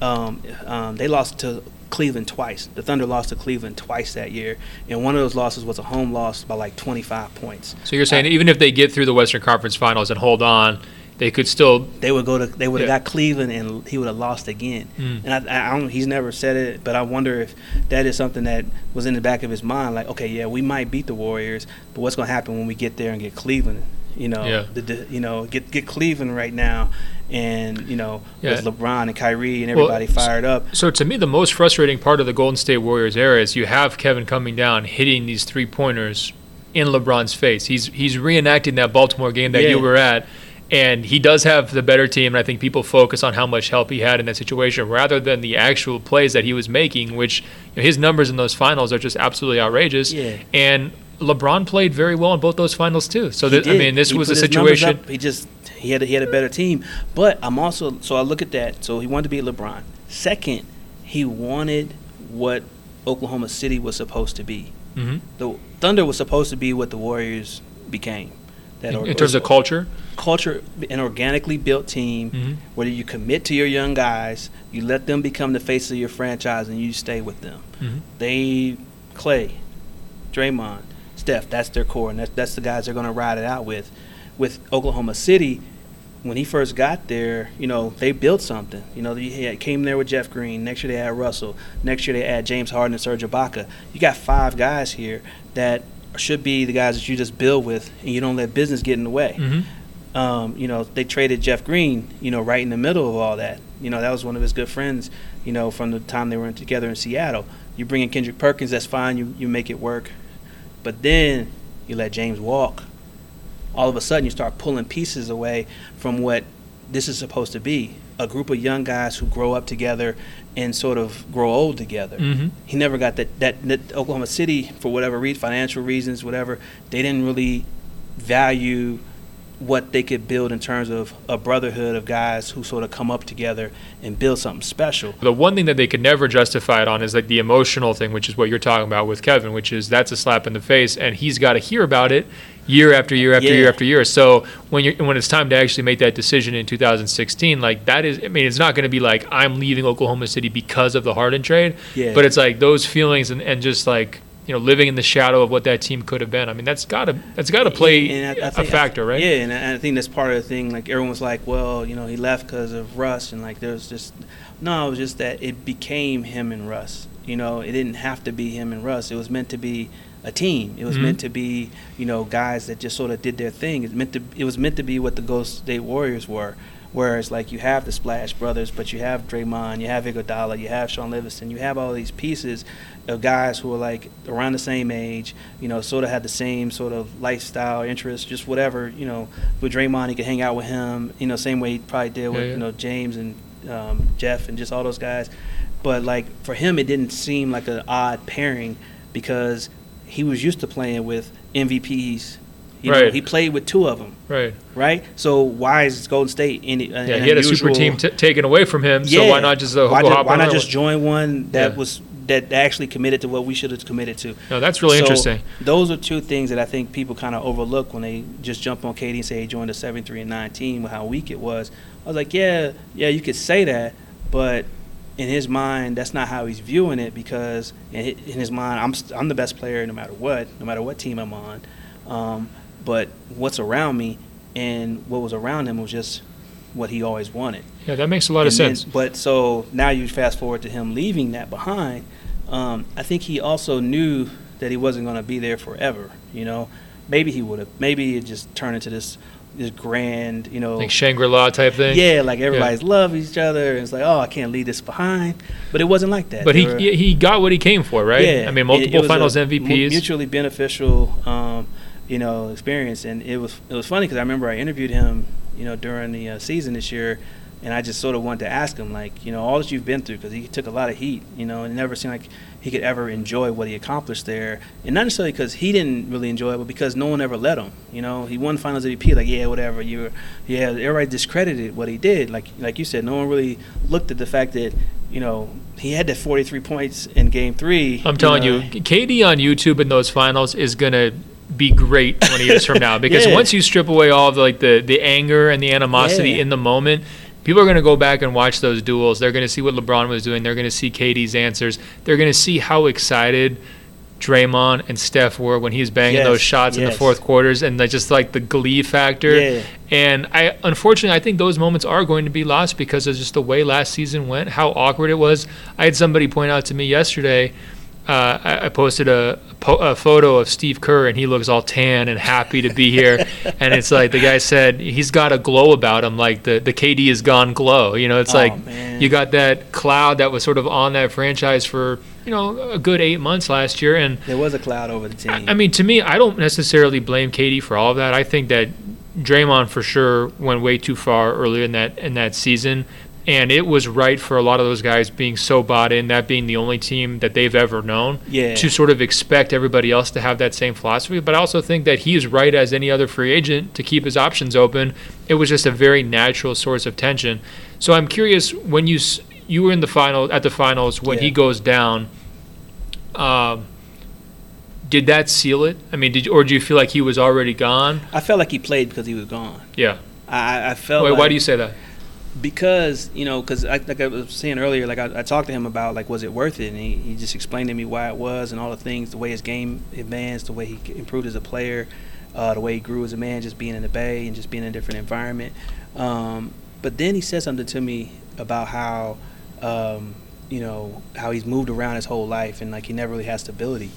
um, um, they lost to Cleveland twice. The Thunder lost to Cleveland twice that year, and one of those losses was a home loss by like twenty five points. So you're saying even if they get through the Western Conference Finals and hold on, they could still. They would go to they would have Yeah. got Cleveland, and he would have lost again. Mm. And I, I don't, he's never said it, but I wonder if that is something that was in the back of his mind. Like, okay, yeah, we might beat the Warriors, but what's going to happen when we get there and get Cleveland? You know, Yeah. the, the, you know, get get Cleveland right now, and you know, Yeah. with LeBron and Kyrie and Well, everybody fired up. So to me, the most frustrating part of the Golden State Warriors era is you have Kevin coming down, hitting these three pointers in LeBron's face. He's he's reenacting that Baltimore game that you were at. And he does have the better team, and I think people focus on how much help he had in that situation rather than the actual plays that he was making, which you know, his numbers in those finals are just absolutely outrageous. Yeah. And LeBron played very well in both those finals too. So that, I mean, this He was a situation. up. He just he had a, he had a better team, but I'm also so I look at that. So he wanted to beat LeBron. Second, he wanted what Oklahoma City was supposed to be. Mhm. The Thunder was supposed to be what the Warriors became. That In, or- in terms of culture, culture, an organically built team Mhm. where you commit to your young guys, you let them become the face of your franchise, and you stay with them. Mhm. They, Clay, Draymond, Steph, that's their core, and that's, that's the guys they're going to ride it out with. With Oklahoma City, when he first got there, you know, they built something. You know, they had, came there with Jeff Green. Next year they had Russell. Next year they had James Harden and Serge Ibaka. You got five guys here that should be the guys that you just build with, and you don't let business get in the way. Mhm. Um, you know, they traded Jeff Green, you know, right in the middle of all that. You know, that was one of his good friends, you know, from the time they were together in Seattle. You bring in Kendrick Perkins, that's fine, you, you make it work. But then you let James walk. All of a sudden, you start pulling pieces away from what this is supposed to be a group of young guys who grow up together and sort of grow old together. Mm-hmm. He never got that, that, that Oklahoma City, for whatever reason, financial reasons, whatever, they didn't really value what they could build in terms of a brotherhood of guys who sort of come up together and build something special. The one thing that they could never justify it on is like the emotional thing, which is what you're talking about with Kevin, which is that's a slap in the face, and he's got to hear about it year after year after Yeah. year after year. So when you when it's time to actually make that decision in 2016, like that is, I mean, it's not going to be like I'm leaving Oklahoma City because of the Harden trade, Yeah. but it's like those feelings and, and just like you know living in the shadow of what that team could have been. I mean, that's got to that's got to play And I- I a think- factor, right? Yeah, and I I think that's part of the thing. Like everyone was like, well, you know, he left because of Russ, and like there's just no, it was just that it became him and Russ. You know, it didn't have to be him and Russ. It was meant to be a team. It was Mhm. meant to be, you know, guys that just sort of did their thing. It meant to. It was meant to be what the Golden State Warriors were. Whereas, like, you have the Splash Brothers, but you have Draymond, you have Iguodala, you have Shaun Livingston, you have all these pieces of guys who are like around the same age, you know, sort of had the same sort of lifestyle, interests, just whatever, you know. With Draymond, he could hang out with him, you know, same way he probably did with Yeah, yeah. you know James and um, Jeff and just all those guys. But like for him, it didn't seem like an odd pairing because he was used to playing with MVPs. You know, Right. he played with two of them, Right. right? So why is Golden State any? uh, Yeah, he had a super team t- taken away from him, Yeah. so why not just uh, why, go ju- hop why not just join one that Yeah. was that actually committed to what we should have committed to? No, that's really So, interesting. Those are two things that I think people kind of overlook when they just jump on KD and say he joined a seven three and 9 team with how weak it was. I was like, yeah, yeah, you could say that, but in his mind, that's not how he's viewing it because in his mind, I'm st- I'm the best player no matter what, no matter what team I'm on. Um, but what's around me and what was around him was just what he always wanted. Yeah, that makes a lot of And then- sense. but so now you fast forward to him leaving that behind. Um, I think he also knew that he wasn't going to be there forever. You know, maybe he would have. Maybe it just turned into this this grand. You know, Like Shangri La type thing. yeah, like everybody's love each other. And it's like, oh, I can't leave this behind. But it wasn't like that. But he were- he got what he came for, right? yeah, I mean, it- multiple it was Finals MVPs. mutually beneficial, um, you know, experience, and it was it was funny because I remember I interviewed him, you know, during the uh, season this year, and I just sort of wanted to ask him, like, you know, all that you've been through, because he took a lot of heat, you know, and it never seemed like he could ever enjoy what he accomplished there, and not necessarily because he didn't really enjoy it, but because no one ever let him, you know, he won Finals MVP, like, yeah, whatever, you, were, yeah, everybody discredited what he did, like, like you said, no one really looked at the fact that, you know, he had that 43 points in Game Three. I'm telling know, you, KD on YouTube in those finals is gonna be great 20 years from now because Yeah. once you strip away all of like the the anger and the animosity Yeah. in the moment. People are going to go back and watch those duels. They're going to see what LeBron was doing. They're going to see KD's answers. They're going to see how excited Draymond and Steph were when he was banging Yes, those shots in the fourth quarters and the, just like the glee factor. Yeah. And I unfortunately I think those moments are going to be lost because of just the way last season went, how awkward it was. I had somebody point out to me yesterday. Uh, I, I posted a, po- a photo of Steve Kerr and he looks all tan and happy to be here. and it's like the guy said he's got a glow about him, like the, the KD is gone glow. You know, it's Oh, like man. you got that cloud that was sort of on that franchise for you know a good eight months last year, and There was a cloud over the team. I I mean, to me, I don't necessarily blame KD for all of that. I think that Draymond for sure went way too far earlier in that in that season, and it was right for a lot of those guys being so bought in, that being the only team that they've ever known, Yeah. to sort of expect everybody else to have that same philosophy. But I also think that he is right as any other free agent to keep his options open. It was just a very natural source of tension. So I'm curious when you you were in the final at the finals when he goes down. Um, did that seal it? I mean, did you, or do you feel like he was already gone? I felt like he played because he was gone. Yeah. I, I felt Wait, like why do you say that? Because you know because like I was saying earlier like I, I talked to him about like was it worth it? And he, he just explained to me why it was and all the things the way his game advanced the way he improved as a player uh, the way he grew as a man just being in the bay and just being in a different environment. Um, but then he said something to me about how um, you know how he's moved around his whole life and like he never really has stability.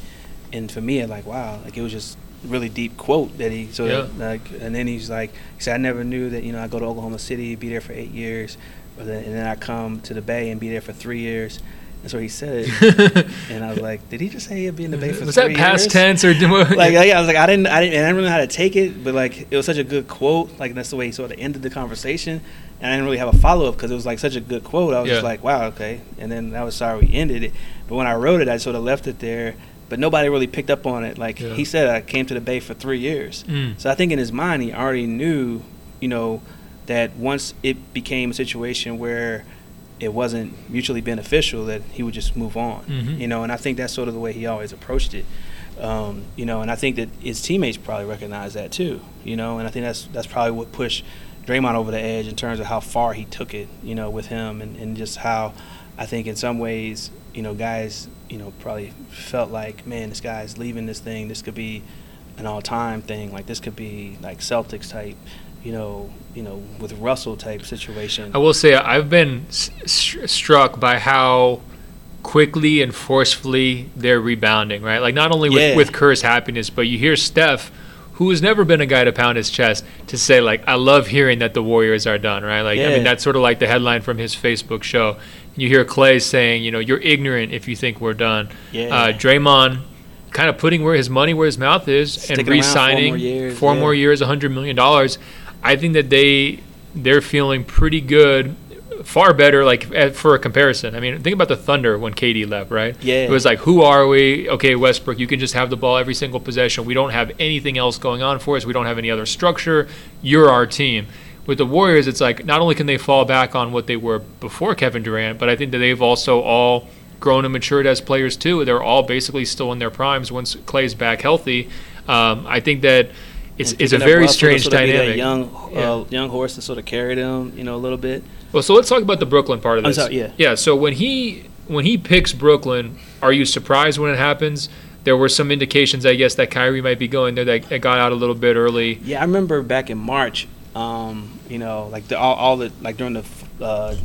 And for me, I'm like, wow, like it was just really deep quote that he sort of Yeah. like, and then he's like, he said, I never knew that you know I go to Oklahoma City, be there for eight years, and then I come to the Bay and be there for three years. And so he said it, and I was like, did he just say he'd be in the Bay for Was that past years? tense or like, yeah, I was like, I didn't, I didn't, and I didn't really know how to take it, but like, it was such a good quote. Like, that's the way he sort of ended the conversation, and I didn't really have a follow up because it was like such a good quote. I was just like, wow, okay. And then I was sorry we ended it, but when I wrote it, I sort of left it there, but nobody really picked up on it. Like Yeah. he said, I came to the Bay for three years, Mm. so I think in his mind he already knew, you know, that once it became a situation where it wasn't mutually beneficial, that he would just move on. Mhm. You know, and I think that's sort of the way he always approached it. Um, you know, and I think that his teammates probably recognize that too. You know, and I think that's that's probably what pushed Draymond over the edge in terms of how far he took it. You know, with him and, and just how I think in some ways, you know, guys, you know, probably felt like, man, this guy's leaving this thing. This could be an all-time thing. Like this could be like Celtics type. You know, you know, with Russell type situation. I will say I've been s- str- struck by how quickly and forcefully they're rebounding, right? Like not only with, Yeah. with Kerr's happiness, but you hear Steph, who has never been a guy to pound his chest, to say like, "I love hearing that the Warriors are done," right? Like I mean that's sort of like the headline from his Facebook show. You hear Clay saying, you know, you're ignorant if you think we're done. Yeah. Uh, Draymond kind of putting where his money where his mouth is Sticking and around four more re-signing years, four yeah. more years, hundred million dollars. I think that they they're feeling pretty good, far better. Like for a comparison, I mean, think about the Thunder when KD left, right? Yeah. it was like, who are we? Okay, Westbrook, you can just have the ball every single possession. We don't have anything else going on for us. We don't have any other structure. You're our team. With the Warriors, it's like not only can they fall back on what they were before Kevin Durant, but I think that they've also all grown and matured as players too. They're all basically still in their primes once Clay's back healthy. Um, I think that it's, it's a very strange sort of dynamic. young, uh, young horse to sort of carry them, you know, a little bit. Well, so let's talk about the Brooklyn part of this. sorry, yeah. Yeah. So when he when he picks Brooklyn, are you surprised when it happens? There were some indications, I guess, that Kyrie might be going there. That that got out a little bit early. Yeah, I remember back in March, um, you know, like the, all, all the like during the uh,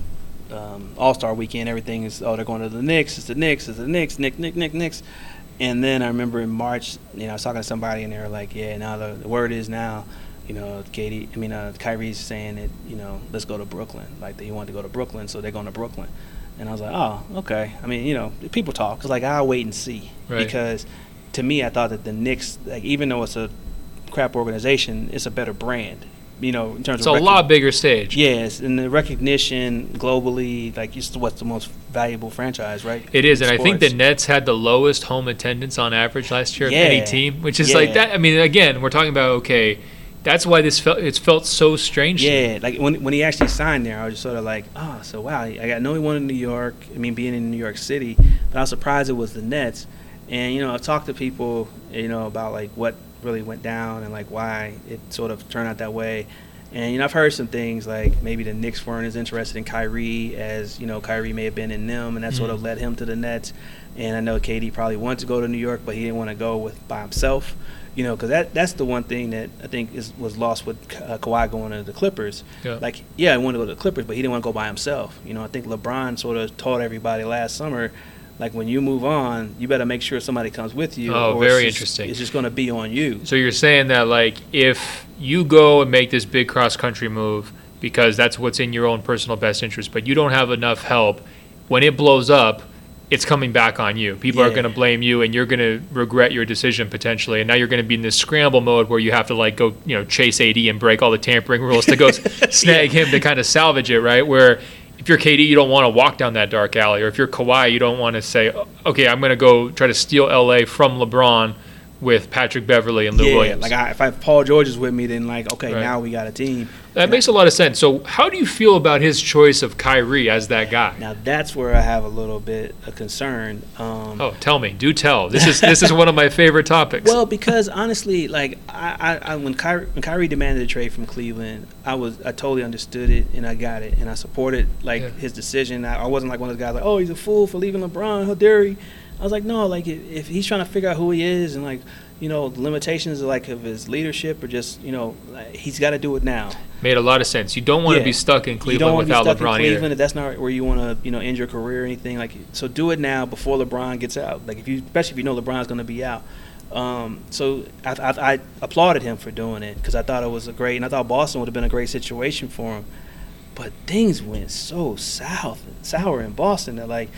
um, All Star weekend, everything is oh they're going to the Knicks, it's the Knicks, it's the Knicks, Nick, Nick, Nick, Knicks. And then I remember in March, you know, I was talking to somebody and they were like, yeah, now the, the word is now, you know, KD, I mean, uh, Kyrie's saying that, you know, let's go to Brooklyn. Like they wanted to go to Brooklyn, so they're going to Brooklyn. And I was like, oh, okay. I mean, you know, people talk. It's like I'll wait and see Right. because to me, I thought that the Knicks, like even though it's a crap organization, it's a better brand. You know, in terms It's of a recog- lot bigger stage. Yes, and the recognition globally, like it's what's the most valuable franchise, right? It is, and I think the. Nets had the lowest home attendance on average last year of any team, which is like that. I mean, again, we're talking about okay. That's why this felt it's felt so strange. to me. Yeah, like when when he actually signed there, I was just sort of like, oh, so wow. I got no one in New York. I mean, being in New York City, but I was surprised it was the Nets. And you know, I've talked to people, you know, about like what really went down and like why it sort of turned out that way. And you know, I've heard some things like maybe the Knicks weren't as interested in Kyrie as you know Kyrie may have been in them, and that sort of Mhm. led him to the Nets. And I know KD probably wanted to go to New York, but he didn't want to go with by himself. You know, because that that's the one thing that I think is was lost with uh, Kawhi going to the Clippers. Yeah. Like, yeah, he wanted to go to the Clippers, but he didn't want to go by himself. You know, I think LeBron sort of taught everybody last summer, like when you move on, you better make sure somebody comes with you. Oh, or it's very just- interesting. It's just going to be on you. So you're saying that like if you go and make this big cross country move because that's what's in your own personal best interest, but you don't have enough help, when it blows up, it's coming back on you. People are going to blame you, and you're going to regret your decision potentially. And now you're going to be in this scramble mode where you have to like go, you know, chase AD and break all the tampering rules to go snag him to kind of salvage it, right? Where if you're KD, you don't want to walk down that dark alley, or if you're Kawhi, you don't want to say, okay, I'm going to go try to steal LA from LeBron with Patrick Beverley and Lou yeah, Williams. like I, if I have Paul George is with me, then like okay, Right. now we got a team. That makes a lot of sense. So, how do you feel about his choice of Kyrie as that guy? Now that's where I have a little bit of concern. Um, Oh, tell me, do tell. This is this is one of my favorite topics. Well, because honestly, like I, I, I when Kyrie when Kyrie demanded a trade from Cleveland, I was I totally understood it and I got it and I supported like Yeah. his decision. I, I wasn't like one of those guys like, oh, he's a fool for leaving LeBron. How dare he? I was like, no, like if, if he's trying to figure out who he is and like you know the limitations of like of his leadership or just you know like, he's got to do it now. Made a lot of sense. You don't want to Yeah. be stuck in Cleveland you don't Cleveland be without stuck LeBron in Cleveland either. if that's not where you want to you know end your career or anything like so do it now before LeBron gets out like if you especially if you know LeBron's going to be out Um, so I, I, I applauded him for doing it because I thought it was a great, and I thought Boston would have been a great situation for him. But things went so south, sour in Boston that like,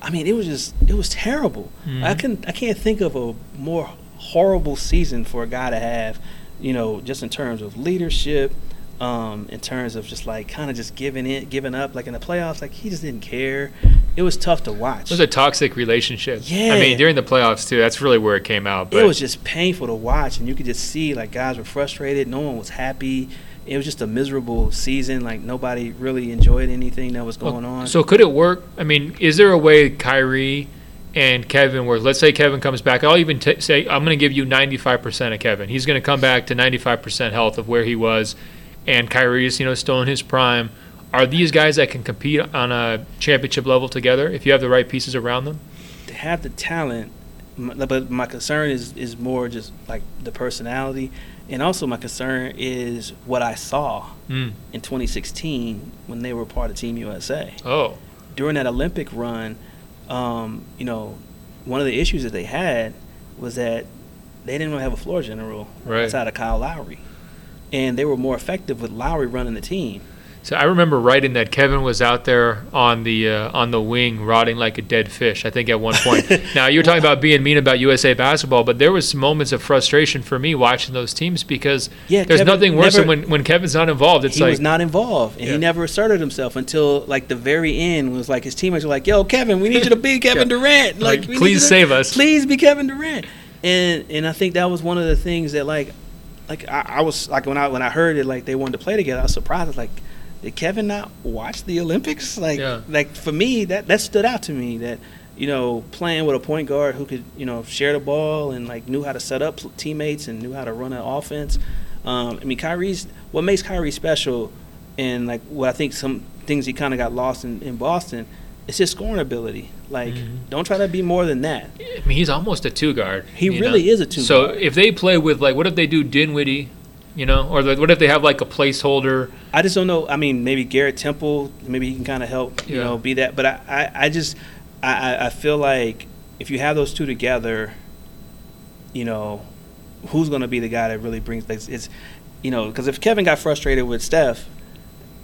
I mean, it was just it was terrible. Mhm. I can I can't think of a more horrible season for a guy to have, you know, just in terms of leadership, um, in terms of just like kind of just giving it, giving up. Like in the playoffs, like he just didn't care. It was tough to watch. It was a toxic relationship. I mean, during the playoffs too. That's really where it came out. But it was just painful to watch, and you could just see like guys were frustrated. No one was happy. It was just a miserable season. Like nobody really enjoyed anything that was going on. So could it work? I mean, is there a way Kyrie and Kevin, where let's say Kevin comes back, I'll even t- say I'm going to give you 95% of Kevin. He's going to come back to 95% health of where he was, and Kyrie's you know still in his prime. Are these guys that can compete on a championship level together if you have the right pieces around them? to have the talent, but my concern is is more just like the personality, and also my concern is what I saw Mm. in 2016 when they were part of Team USA. Oh, during that Olympic run, um, you know, one of the issues that they had was that they didn't really have a floor general Right. outside of Kyle Lowry, and they were more effective with Lowry running the team. So I remember writing that Kevin was out there on the uh, on the wing rotting like a dead fish. I think at one point. now you're talking about being mean about USA basketball, but there was moments of frustration for me watching those teams because Yeah, there's Kevin nothing worse never- than when, when Kevin's not involved. It's he like was not involved, and Yeah. he never asserted himself until like the very end. Was like his teammates were like, "Yo, Kevin, we need you to be Kevin Yeah. Durant. Like, Like, please to- save us." Please be Kevin Durant." And and I think that was one of the things that like, like I, I was like when I when I heard it like they wanted to play together, I was surprised. I was like, did Kevin not watch the Olympics? Like, Yeah. like for me, that that stood out to me that. You know, playing with a point guard who could, you know, share the ball and like knew how to set up teammates and knew how to run an offense. Um, I mean, Kyrie's what makes Kyrie special, and like what I think some things he kind of got lost in, in Boston, it's his scoring ability. Like, Mhm. don't try to be more than that. I mean he's almost a two guard. He really know? is a two So guard. if they play with like what if they do Dinwiddie, you know, or the, what if they have like a placeholder? I just don't know. I mean, maybe Garrett Temple, maybe he can kind of help, you Yeah. know, be that. But I, I, I just, I, I- feel like if you have those two together, you know, who's going to be the guy that really brings it's, it's you know, because if Kevin got frustrated with Steph,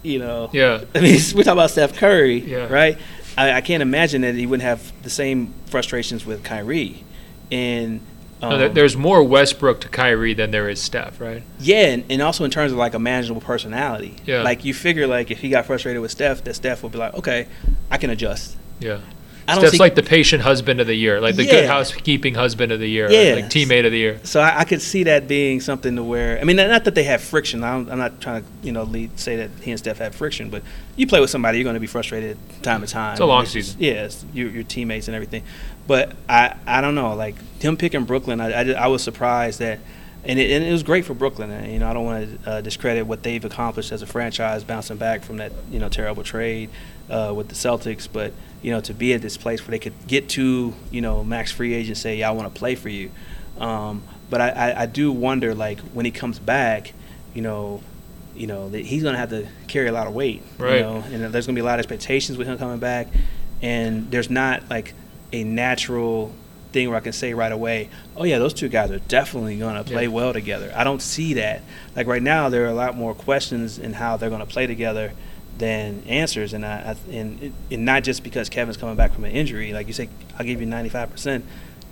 you know, Yeah. I mean, we're talking about Steph Curry, Yeah. right? I, I can't imagine that he wouldn't have the same frustrations with Kyrie, and. No, there- um, there's more Westbrook to Kyrie than there is Steph, right? Yeah, and, and also in terms of like a manageable personality. Yeah. Like you figure like if he got frustrated with Steph, that Steph would be like, okay, I can adjust. Yeah. I don't Steph's see, like the patient husband of the year, like the good housekeeping husband of the year, Yeah. like teammate of the year. so I, I could see that being something to where I mean, not that they have friction. I'm, I'm not trying to you know lead, say that he and Steph have friction, but you play with somebody, you're going to be frustrated time to time. It's a long just- season. Yeah, your, your teammates and everything. But I I don't know, like him picking Brooklyn, I, I, I was surprised that. And it, and it was great for Brooklyn. And, you know, I don't want to uh, discredit what they've accomplished as a franchise, bouncing back from that you know terrible trade uh, with the Celtics. But you know, to be at this place where they could get to you know max free agent, say, "Yeah, I want to play for you." Um, but I, I, I do wonder, like when he comes back, you know, you know that he's going to have to carry a lot of weight, Right. You know, and there's going to be a lot of expectations with him coming back, and there's not like a natural thing where I can say right away, oh yeah, those two guys are definitely going to play Yeah. well together. I don't see that. Like right now, there are a lot more questions in how they're going to play together than answers, and I, I and, it- and not just because Kevin's coming back from an injury. Like you say, I'll give you 95 percent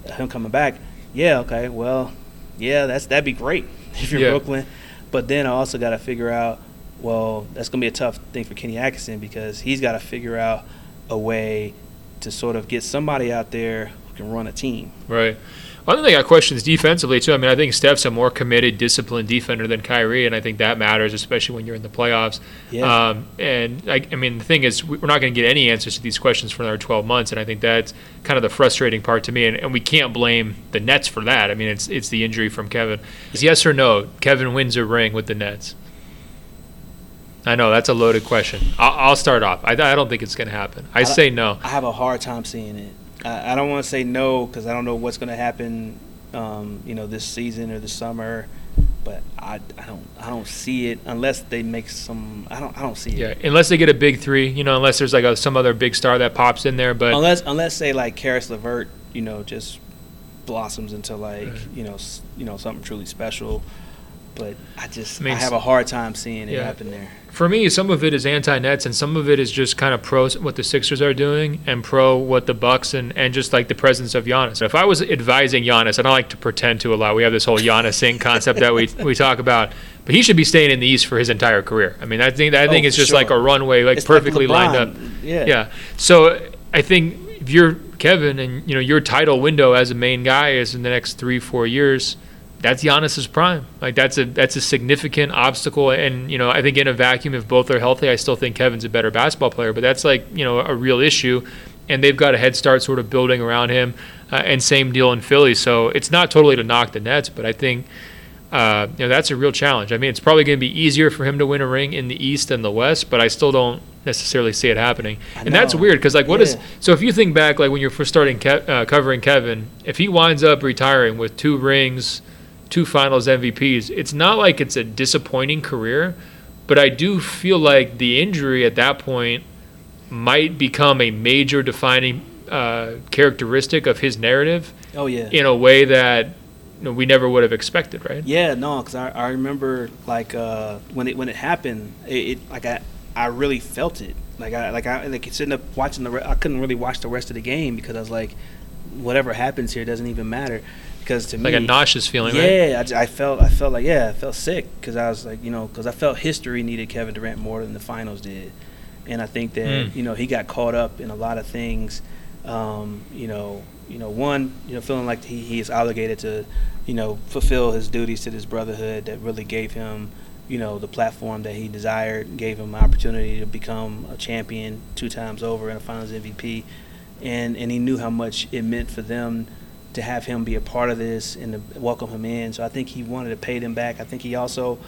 him coming back. Yeah, okay, well, yeah, that's that'd be great if you're Yeah. Brooklyn. But then I also got to figure out, well, that's going to be a tough thing for Kenny Atkinson because he's got to figure out a way to sort of get somebody out there who can run a team. Right. One thing I question is defensively too. I mean, I think Steph's a more committed, disciplined defender than Kyrie, and I think that matters, especially when you're in the playoffs. Yeah. Um, and I, I mean, the thing is, we- we're not going to get any answers to these questions for another 12 months, and I think that's kind of the frustrating part to me. And, and we can't blame the Nets for that. I mean, it's it's the injury from Kevin. Is yes or no? Kevin wins a ring with the Nets. I know that's a loaded question. I'll, I'll start off. I, I don't think it's going to happen. I I- say no. I have a hard time seeing it. I, I don't want to say no because I don't know what's going to happen, um, you know, this season or this summer. But I, I don't I don't see it unless they make some. I don't I don't see Yeah, it. Yeah, unless they get a big three, you know, unless there's like a, some other big star that pops in there. But Unless unless say like Caris LeVert, you know, just blossoms into like Right. you know you know something truly special. But I just I I, have a hard time seeing it Yeah. happen there. For me, some of it is anti-nets, and some of it is just kind of pro what the Sixers are doing, and pro what the Bucks and, and just like the presence of Giannis. If I was advising Giannis, I don't like to pretend to a lot. We have this whole Giannis thing concept that we we talk about, but he should be staying in the East for his entire career. I mean, I think I think Oh, it's just like a runway, like It's perfectly lined up. Yeah. Yeah. So I think if you're Kevin and you know your title window as a main guy is in the next three four years, that's Giannis's prime. Like that's a that's a significant obstacle. And you know I think in a vacuum, if both are healthy, I still think Kevin's a better basketball player. But that's like you know a real issue, and they've got a head start sort of building around him. Uh, and same deal in Philly. So it's not totally to knock the Nets, but I think. Uh, you know that's a real challenge. I mean, it's probably going to be easier for him to win a ring in the East than the West, but I still don't necessarily see it happening. And that's weird because, like, what is Yeah. so? If you think back, like when you're first starting Ke- uh, covering Kevin, if he winds up retiring with two rings, two Finals MVPs, it's not like it's a disappointing career, but I do feel like the injury at that point might become a major defining uh, characteristic of his narrative Oh yeah. in a way that you know, we never would have expected, right? Yeah, no, because I, I remember like uh, when it when it happened, it, it like I I really felt it. Like I like I like sitting up watching the re- I couldn't really watch the rest of the game because I was like, whatever happens here doesn't even matter. Because to Like me, a nauseous feeling, right? yeah, I j- I, felt I felt like yeah, I felt sick because I was like you know because I felt history needed Kevin Durant more than the finals did, and I think that Mm. you know he got caught up in a lot of things. Um, you know, you know, one, you know, feeling like he, he is obligated to, you know, fulfill his duties to this brotherhood that really gave him, you know, the platform that he desired, gave him an opportunity to become a champion two times over and a Finals MVP, and and he knew how much it meant for them to have him be a part of this and to welcome him in. So I think he wanted to pay them back. I think he also,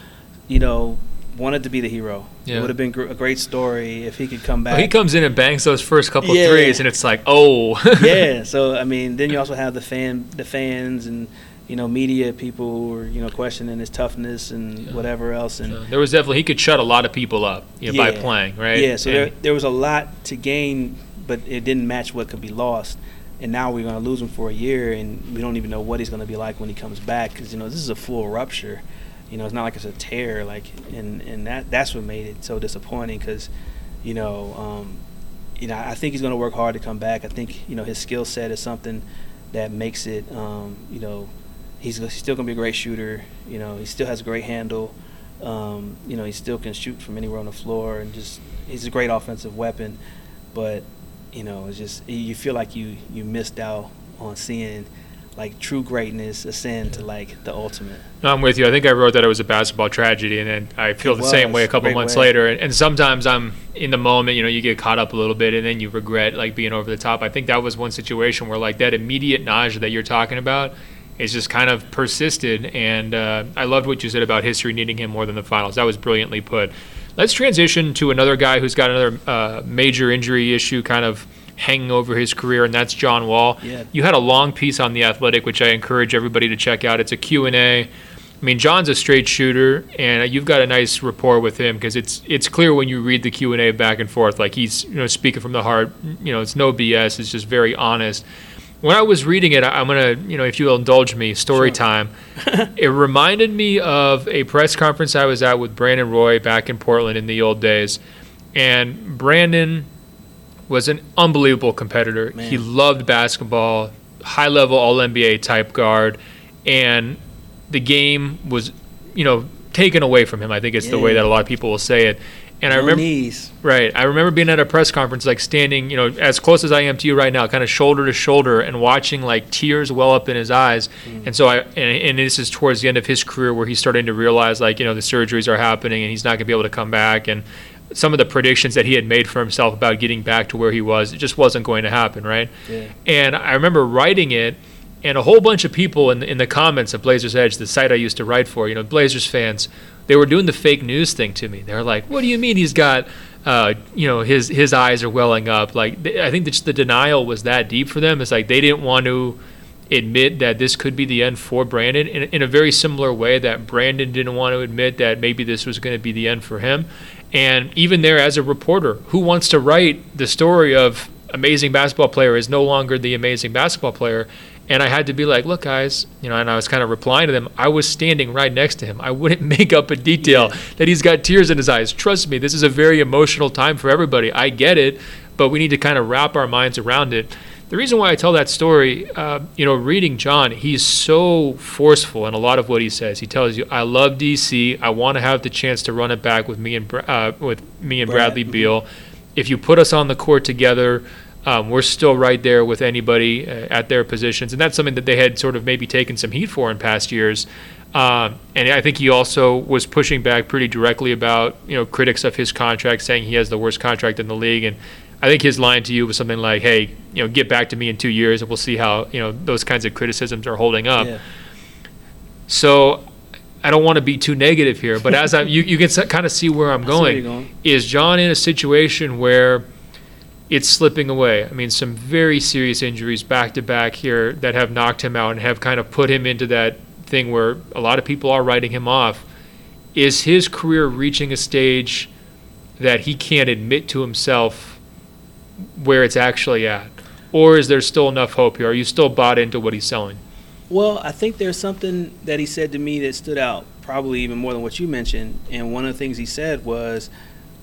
you know, wanted to be the hero. Yeah. It would have been gr- a great story if he could come back. Well, he comes in and bangs those first couple Yeah. threes, and it's like, oh, yeah. So I mean, then you also have the fan, the fans, and you know, media people who are you know questioning his toughness and Yeah. whatever else. And So there was definitely he could shut a lot of people up you know, by playing, right? yeah, so there there was a lot to gain, but it didn't match what could be lost. And now we're going to lose him for a year, and we don't even know what he's going to be like when he comes back. Because you know, this is a full rupture. You know, it's not like it's a tear. Like, and and that that's what made it so disappointing. Because, you know, um, you know, I think he's going to work hard to come back. I think you know his skill set is something that makes it. Um, you know, he's, still going to be a great shooter. You know, he still has a great handle. Um, you know, he still can shoot from anywhere on the floor, and just he's a great offensive weapon. But you know, it's just you feel like you you missed out on seeing like true greatness ascend to like the ultimate. No, I'm with you. I think I wrote that it was a basketball tragedy, and then I feel It the same way a couple Great months way. later. And, and sometimes I'm in the moment, you know, you get caught up a little bit, and then you regret like being over the top. I think that was one situation where like that immediate nausea that you're talking about is just kind of persisted. And uh, I loved what you said about history needing him more than the finals. That was brilliantly put. Let's transition to another guy who's got another uh, major injury issue kind of hanging over his career, and that's John Wall. Yeah. You had a long piece on the Athletic, which I encourage everybody to check out. It's a Q&A. I mean, John's a straight shooter, and you've got a nice rapport with him because it's it's clear when you read the Q and A back and forth, like he's you know speaking from the heart. You know, it's no BS. It's just very honest. When I was reading it, I'm gonna you know if you'll indulge me, story Sure. time. it reminded me of a press conference I was at with Brandon Roy back in Portland in the old days, and Brandon was an unbelievable competitor. Man. He loved basketball, high level All NBA type guard, and the game was, you know, taken away from him. I think it's the way that a lot of people will say it. And I remember, knees. right? I remember being at a press conference, like standing, you know, as close as I am to you right now, kind of shoulder to shoulder, and watching like tears well up in his eyes. Mm. And so I, and, and this is towards the end of his career where he's starting to realize, like, you know, the surgeries are happening, and he's not going to be able to come back, and some of the predictions that he had made for himself about getting back to where he was, it just wasn't going to happen, right? Yeah. And I remember writing it, and a whole bunch of people in the, in the comments of Blazers Edge, the site I used to write for, you know, Blazers fans, they were doing the fake news thing to me. They were like, "What do you mean he's got, uh, you know, his his eyes are welling up?" Like, th- I think that the denial was that deep for them. It's like they didn't want to admit that this could be the end for Brandon in, in a very similar way that Brandon didn't want to admit that maybe this was going to be the end for him. And even there, as a reporter, who wants to write the story of amazing basketball player is no longer the amazing basketball player? And I had to be like, look, guys, you know, and I was kind of replying to them. I was standing right next to him. I wouldn't make up a detail that he's got tears in his eyes. Trust me, this is a very emotional time for everybody. I get it, but we need to kind of wrap our minds around it. The reason why I tell that story, uh, you know, reading John, he's so forceful in a lot of what he says. He tells you, "I love DC. I want to have the chance to run it back with me and uh, with me and Bradley Beal. If you put us on the court together." Um, we're still right there with anybody uh, at their positions, and that's something that they had sort of maybe taken some heat for in past years. Uh, and I think he also was pushing back pretty directly about you know critics of his contract, saying he has the worst contract in the league. And I think his line to you was something like, "Hey, you know, get back to me in two years, and we'll see how you know those kinds of criticisms are holding up." Yeah. So I don't want to be too negative here, but as I you, you can kind of see where I'm going. going. Is John in a situation where it's slipping away? I mean, some very serious injuries back to back here that have knocked him out and have kind of put him into that thing where a lot of people are writing him off. Is his career reaching a stage that he can't admit to himself where it's actually at? Or is there still enough hope here? Are you still bought into what he's selling? Well, I think there's something that he said to me that stood out, probably even more than what you mentioned. And one of the things he said was,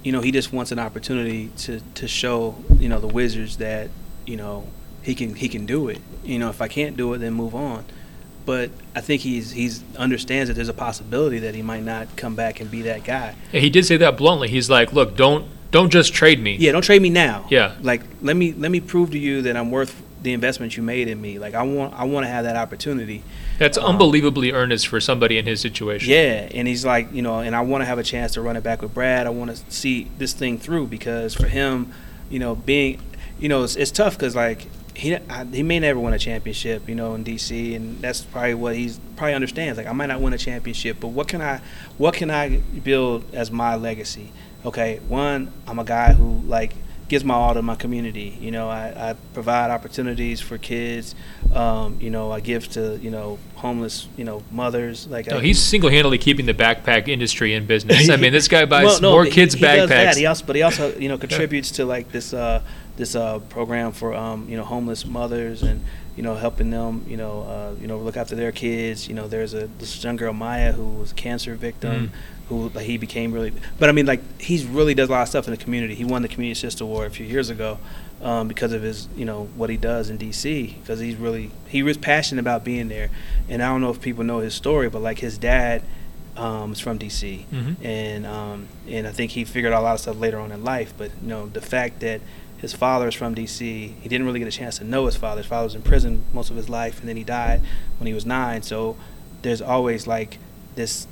you know, he just wants an opportunity to, to show, you know, the Wizards that, you know, he can he can do it. You know, if I can't do it, then move on. But I think he's he's understands that there's a possibility that he might not come back and be that guy. And he did say that bluntly. He's like, "Look, don't don't just trade me." Yeah, don't trade me now. Yeah. Like let me let me prove to you that I'm worth the investment you made in me. Like I want I want to have that opportunity. That's Um, unbelievably earnest for somebody in his situation. Yeah, and he's like, you know, and I want to have a chance to run it back with Brad. I want to see this thing through because for him, you know, being, you know, it's, it's tough because like he I, he may never win a championship, you know, in DC, and that's probably what he's probably understands. Like I might not win a championship, but what can I, what can I build as my legacy? Okay, one, I'm a guy who like gives my all to my community. You know, I, I provide opportunities for kids. Um, you know, I give to you know homeless you know mothers. Like No, I, he's single-handedly keeping the backpack industry in business. I mean, this guy buys Well, no, more he- kids' he does that. backpacks. He also, but he also, you know, contributes to like this uh, this uh, program for um, you know homeless mothers and you know helping them, you know, uh, you know look after their kids. You know, there's a this young girl Maya who was a cancer victim. Mm. Who like, he became really, but I mean, like he's really does a lot of stuff in the community. He won the Community Assist Award a few years ago um, because of his, you know, what he does in D.C. Because he's really he was passionate about being there, and I don't know if people know his story, but like his dad um, is from D.C Mhm. and um, and I think he figured out a lot of stuff later on in life. But you know, the fact that his father is from D.C., he didn't really get a chance to know his father. His father was in prison most of his life, and then he died when he was nine. So there's always like this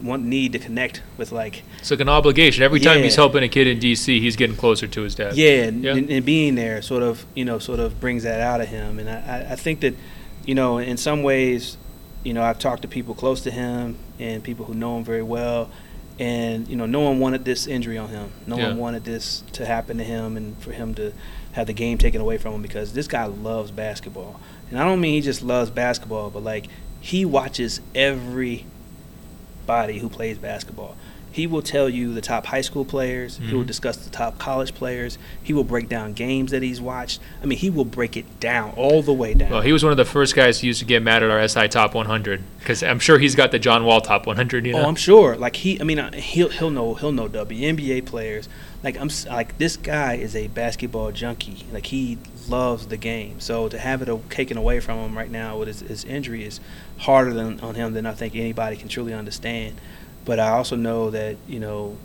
one need to connect with like It's like an obligation. Every time he's helping a kid in D.C., he's getting closer to his dad. yeah, and, Yeah. and, and being there sort of you know sort of brings that out of him. And I, I- I think that you know in some ways, you know I've talked to people close to him and people who know him very well, and you know no one wanted this injury on him. No Yeah. one wanted this to happen to him and for him to have the game taken away from him because this guy loves basketball. And I don't mean he just loves basketball, but like he watches every body who plays basketball. He will tell you the top high school players. He will Mhm. discuss the top college players. He will break down games that he's watched. I mean, he will break it down all the way down. Well, he was one of the first guys who used to get mad at our SI Top 100 because I'm sure he's got the John Wall Top 100. You know, Oh, I'm sure. Like he, I mean, uh, he'll he'll know he'll know WNBA players. Like I'm like this guy is a basketball junkie. Like he loves the game. So to have it taken away from him right now with his, his injury is harder than on him than I think anybody can truly understand. But I also know that you know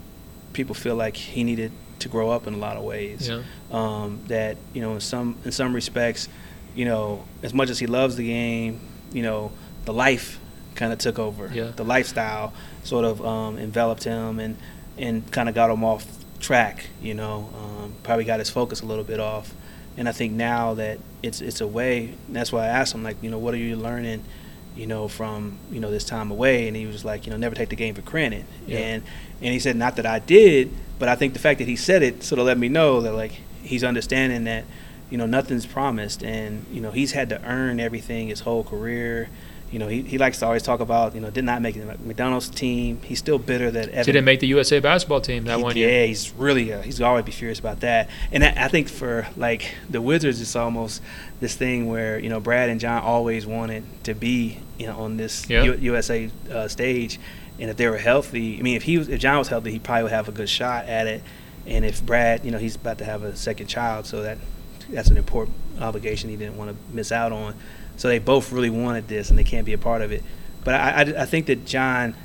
people feel like he needed to grow up in a lot of ways. Yeah. Um, that you know in some in some respects, you know, as much as he loves the game, you know, the life kind of took over. Yeah. The lifestyle sort of um, enveloped him and and kind of got him off track. You know, um, probably got his focus a little bit off. And I think now that it's it's away, that's why I asked him like, you know, what are you learning? You know, from you know this time away, and he was like, you know, never take the game for granted. Yeah. And and he said, not that I did, but I think the fact that he said it sort of let me know that like he's understanding that, you know, nothing's promised, and you know he's had to earn everything his whole career. You know, he, he likes to always talk about, you know, did not make the McDonald's team. He's still bitter that Evan Didn't make the USA basketball team that he- one yeah, he's really uh, he's always be furious about that. And I, I think for like the Wizards, it's almost this thing where you know Brad and John always wanted to be you know on this Yeah. U- USA uh, stage, and if they were healthy, I mean, if he was if John was healthy, he probably would have a good shot at it. And if Brad, you know, he's about to have a second child, so that that's an important obligation he didn't want to miss out on. So they both really wanted this, and they can't be a part of it. But I, I, I think that John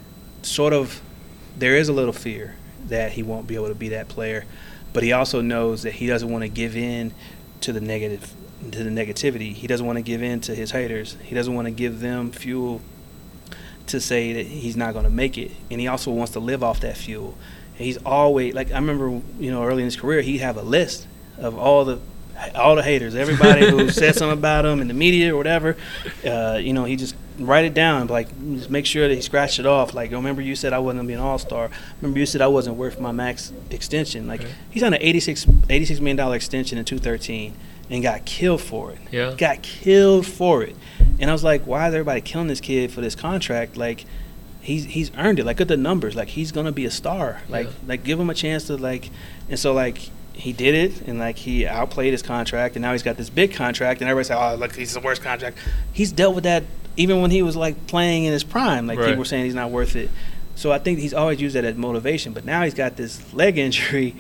sort of there is a little fear that he won't be able to be that player, but he also knows that he doesn't want to give in to the negative to the negativity. He doesn't want to give in to his haters. He doesn't want to give them fuel to say that he's not going to make it, and he also wants to live off that fuel. And he's always like I remember, you know, early in his career, he'd have a list of all the all the haters, everybody who said something about him in the media or whatever. Uh, you know, he just write it down, like just make sure that he scratched it off. Like, remember you said I wasn't gonna be an all star. Remember you said I wasn't worth my max extension. Like, Okay. he's on an 86, 86 million dollar extension in 213 and got killed for it. Yeah. Got killed for it. And I was like, why is everybody killing this kid for this contract? Like, he's he's earned it. Like, look at the numbers. Like, he's gonna be a star. Like, Yeah. like give him a chance to like. And so like he did it, and like he outplayed his contract, and now he's got this big contract, and everybody say, oh, look, he's the worst contract. He's dealt with that even when he was like playing in his prime. Like Right. people were saying he's not worth it. So I think he's always used that as motivation. But now he's got this leg injury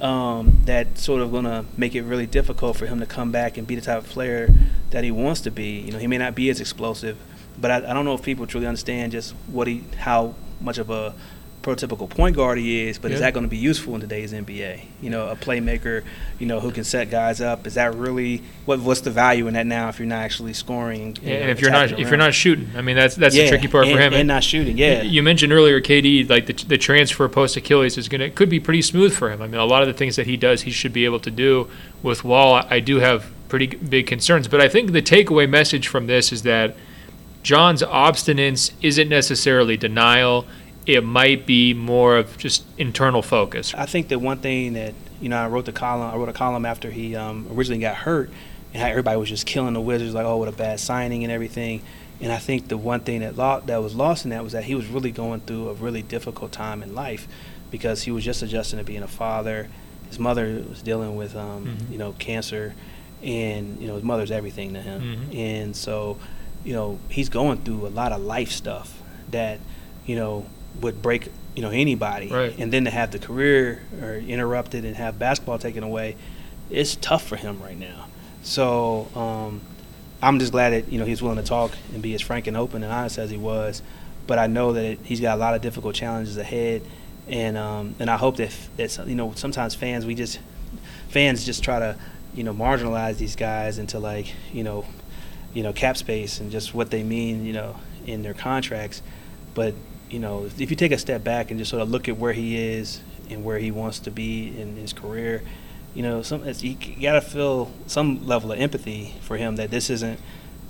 um, that's sort of going to make it really difficult for him to come back and be the type of player that he wants to be. You know, he may not be as explosive, but I, I don't know if people truly understand just what he, how much of a prototypical point guard he is. But is that going to be useful in today's NBA? You know, a playmaker, you know, who can set guys up. Is that really what? What's the value in that now if you're not actually scoring? Yeah, know, and if you're not if you're not shooting, I mean that's that's the tricky part and, for him. and not shooting. Yeah, You mentioned earlier, KD, like the, the transfer post Achilles is gonna could be pretty smooth for him. I mean, a lot of the things that he does, he should be able to do. With Wall, I- I do have pretty big concerns, but I think the takeaway message from this is that John's obstinance isn't necessarily denial. It might be more of just internal focus. I think that one thing that you know, I wrote the column. I wrote a column after he um, originally got hurt, and how everybody was just killing the Wizards, like, oh, what a bad signing and everything. And I think the one thing that lo- that was lost in that was that he was really going through a really difficult time in life, because he was just adjusting to being a father. His mother was dealing with, um, Mhm. you know, cancer, and you know, his mother's everything to him. Mhm. And so, you know, he's going through a lot of life stuff that, you know, would break, you know, anybody. Right. And then to have the career or interrupted and have basketball taken away, it's tough for him right now. So um, I'm just glad that you know he's willing to talk and be as frank and open and honest as he was. But I know that he's got a lot of difficult challenges ahead, and um, and I hope that that you know sometimes fans we just fans just try to you know marginalize these guys into like you know you know cap space and just what they mean you know in their contracts but you know if, you take a step back and just sort of look at where he is and where he wants to be in his career you know some it's, you got to feel some level of empathy for him that this isn't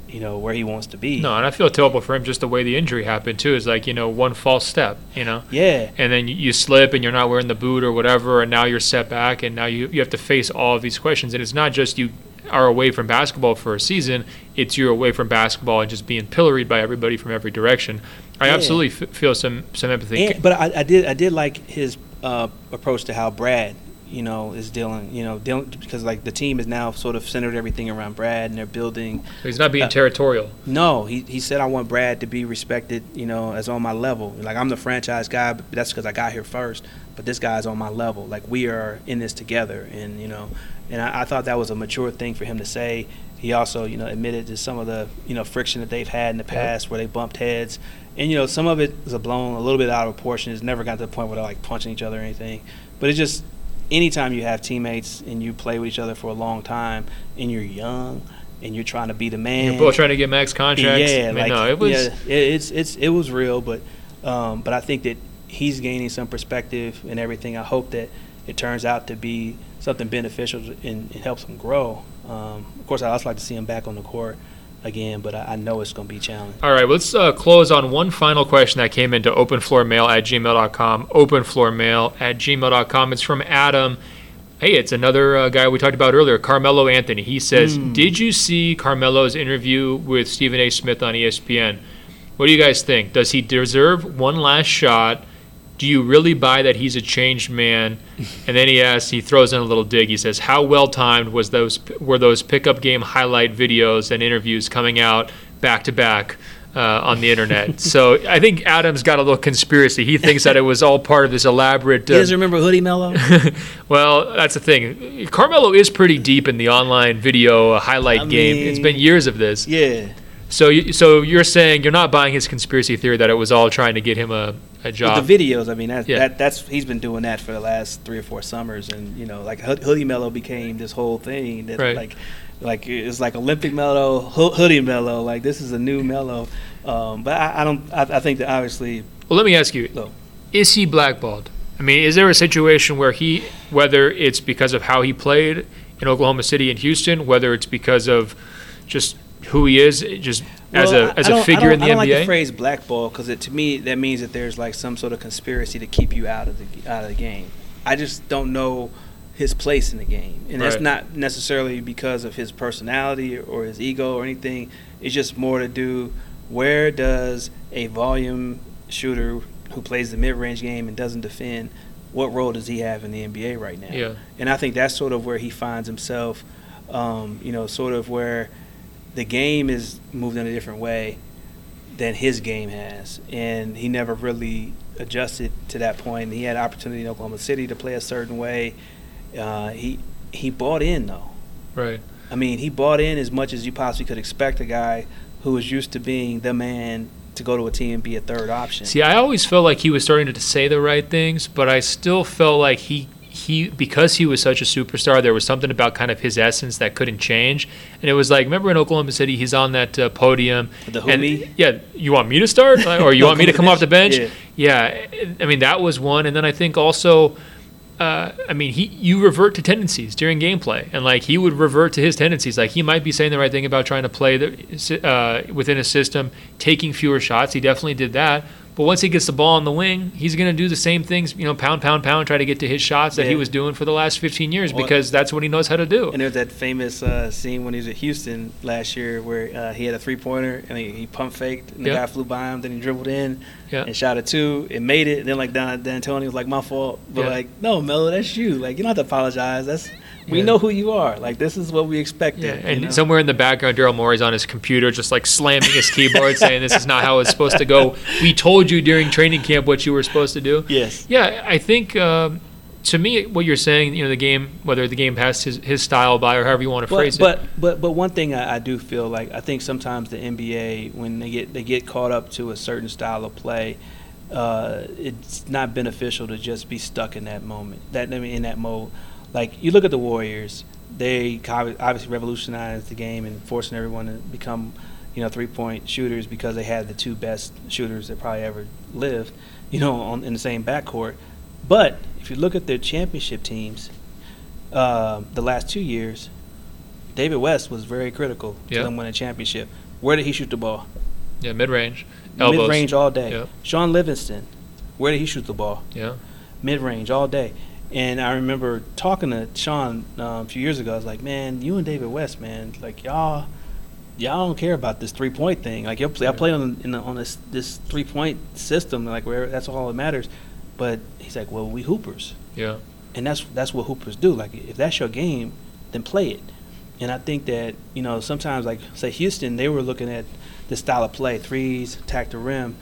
you know where he wants to be No, and I feel terrible for him just the way the injury happened too. Is like you know one false step, you know. yeah and then you, you slip and you're not wearing the boot or whatever, and now you're set back, and now you, you have to face all of these questions. And it's not just you are away from basketball for a season, it's you're away from basketball and just being pilloried by everybody from every direction. I Yeah. absolutely f- feel some, some empathy. And, but I, I did I did like his uh, approach to how Brad, you know, is dealing. You know, dealing because like the team is now sort of centered everything around Brad, and they're building. So he's not being uh, territorial. No, he he said I want Brad to be respected. You know, as on my level. Like I'm the franchise guy, but that's because I got here first. But this guy's on my level. Like we are in this together, and you know, and I, I thought that was a mature thing for him to say. He also, you know, admitted to some of the, you know, friction that they've had in the Yep. past where they bumped heads, and you know, some of it was a blown a little bit out of proportion. It's never got to the point where they're like punching each other or anything. But it's just anytime you have teammates and you play with each other for a long time, and you're young, and you're trying to be the man. You're both trying to get max contracts. Yeah, I mean, like no, it was. yeah, it, it's it's it was real, but um, but I think that he's gaining some perspective and everything. I hope that it turns out to be something beneficial and, and helps him grow. Um, of course, I also like to see him back on the court again, but I, I know it's going to be challenging. All right, let's uh, close on one final question that came into openfloormail at gmail.com. Openfloormail at gmail.com. It's from Adam. Hey, it's another uh, guy we talked about earlier, Carmelo Anthony. He says, Mm. "Did you see Carmelo's interview with Stephen A. Smith on ESPN? What do you guys think? Does he deserve one last shot? Do you really buy that he's a changed man?" And then he asks, he throws in a little dig. He says, "How well timed was those were those pickup game highlight videos and interviews coming out back to back?" Uh, on the internet, so I think Adam's got a little conspiracy. He thinks that it was all part of this elaborate. You Uh, guys remember Hoodie Melo? well, that's the thing. Carmelo is pretty deep in the online video uh, highlight I game. It's been years of this. yeah. So, you, so you're saying you're not buying his conspiracy theory that it was all trying to get him a, a job? With the videos, I mean, that, Yeah. that that's he's been doing that for the last three or four summers, and you know, like Hoodie Melo became this whole thing that Right. like, like it's like Olympic Melo, Ho- Hoodie Melo. Like this is a new Melo, um, but I, I don't. I, I think that obviously, well, let me ask you: No. Is he blackballed? I mean, is there a situation where he, whether it's because of how he played in Oklahoma City and Houston, whether it's because of just who he is, just as a as a figure in the I don't NBA? like the phrase blackball because to me that means that there's like some sort of conspiracy to keep you out of the out of the game. I just don't know his place in the game, and that's not necessarily because of his personality or his ego or anything. It's just more to do where does a volume shooter who plays the mid-range game and doesn't defend, what role does he have in the NBA right now? Yeah. And I think that's sort of where he finds himself, um, you know, sort of where the game is moved in a different way than his game has. And he never really adjusted to that point. He had opportunity in Oklahoma City to play a certain way. Uh, he he bought in though. right. I mean, he bought in as much as you possibly could expect a guy who was used to being the man to go to a team and be a third option. See, I always felt like he was starting to say the right things, but I still felt like he he because he was such a superstar, there was something about kind of his essence that couldn't change. And it was like, remember in Oklahoma City, he's on that uh, podium. The and Hoomie? yeah, you want me to start, or you want me to come off the bench? Yeah. Yeah, I mean that was one, and then I think also. Uh, I mean, he you revert to tendencies during gameplay, and like he would revert to his tendencies. Like he might be saying the right thing about trying to play the, uh, within a system, taking fewer shots. He definitely did that. But once he gets the ball on the wing, he's going to do the same things. You know, pound, pound, pound, try to get to his shots that he was doing for the last 15 years Well- because that's what he knows how to do. And there's that famous uh, scene when he was at Houston last year where uh, he had a three pointer and he, he pump faked and the Yeah. guy flew by him, then he dribbled in Yeah. and shot a two and made it. And then like Don D'Antoni was like, "My fault," but Yeah. like, "No, Melo, that's you. Like you don't have to apologize. That's we Yeah. know who you are. Like this is what we expected." Yeah, you and know? somewhere in the background, Daryl Morey's on his computer, just like slamming his keyboard, saying, "This is not how it's supposed to go." We told you during training camp what you were supposed to do. yes, Yeah, I think um, to me, what you're saying, you know, the game, whether the game passed his, his style by or however you want to phrase but, it. but but but one thing I, I do feel like I think sometimes the NBA when they get they get caught up to a certain style of play, uh, it's not beneficial to just be stuck in that moment. That I mean, in that mode, like you look at the Warriors, they obviously revolutionized the game and forcing everyone to become, you know, three point shooters because they had the two best shooters that probably ever lived, you know, on, in the same backcourt. But if you look at their championship teams, uh, the last two years, David West was very critical Yeah. to them winning a championship. Where did he shoot the ball? yeah, mid range. Mid range all day. Yeah. Shaun Livingston, where did he shoot the ball? Yeah, Mid range all day. And I remember talking to Shaun um, a few years ago. I was like, "Man, you and David West, man, like y'all, y'all don't care about this three point thing. Like y'all play, I play on in the, on this this three point system, like where that's all that matters." But he's like, "Well, we hoopers." yeah, and that's that's what hoopers do. Like if that's your game, then play it. And I think that you know sometimes like say Houston, they were looking at this style of play, threes, attack the rim.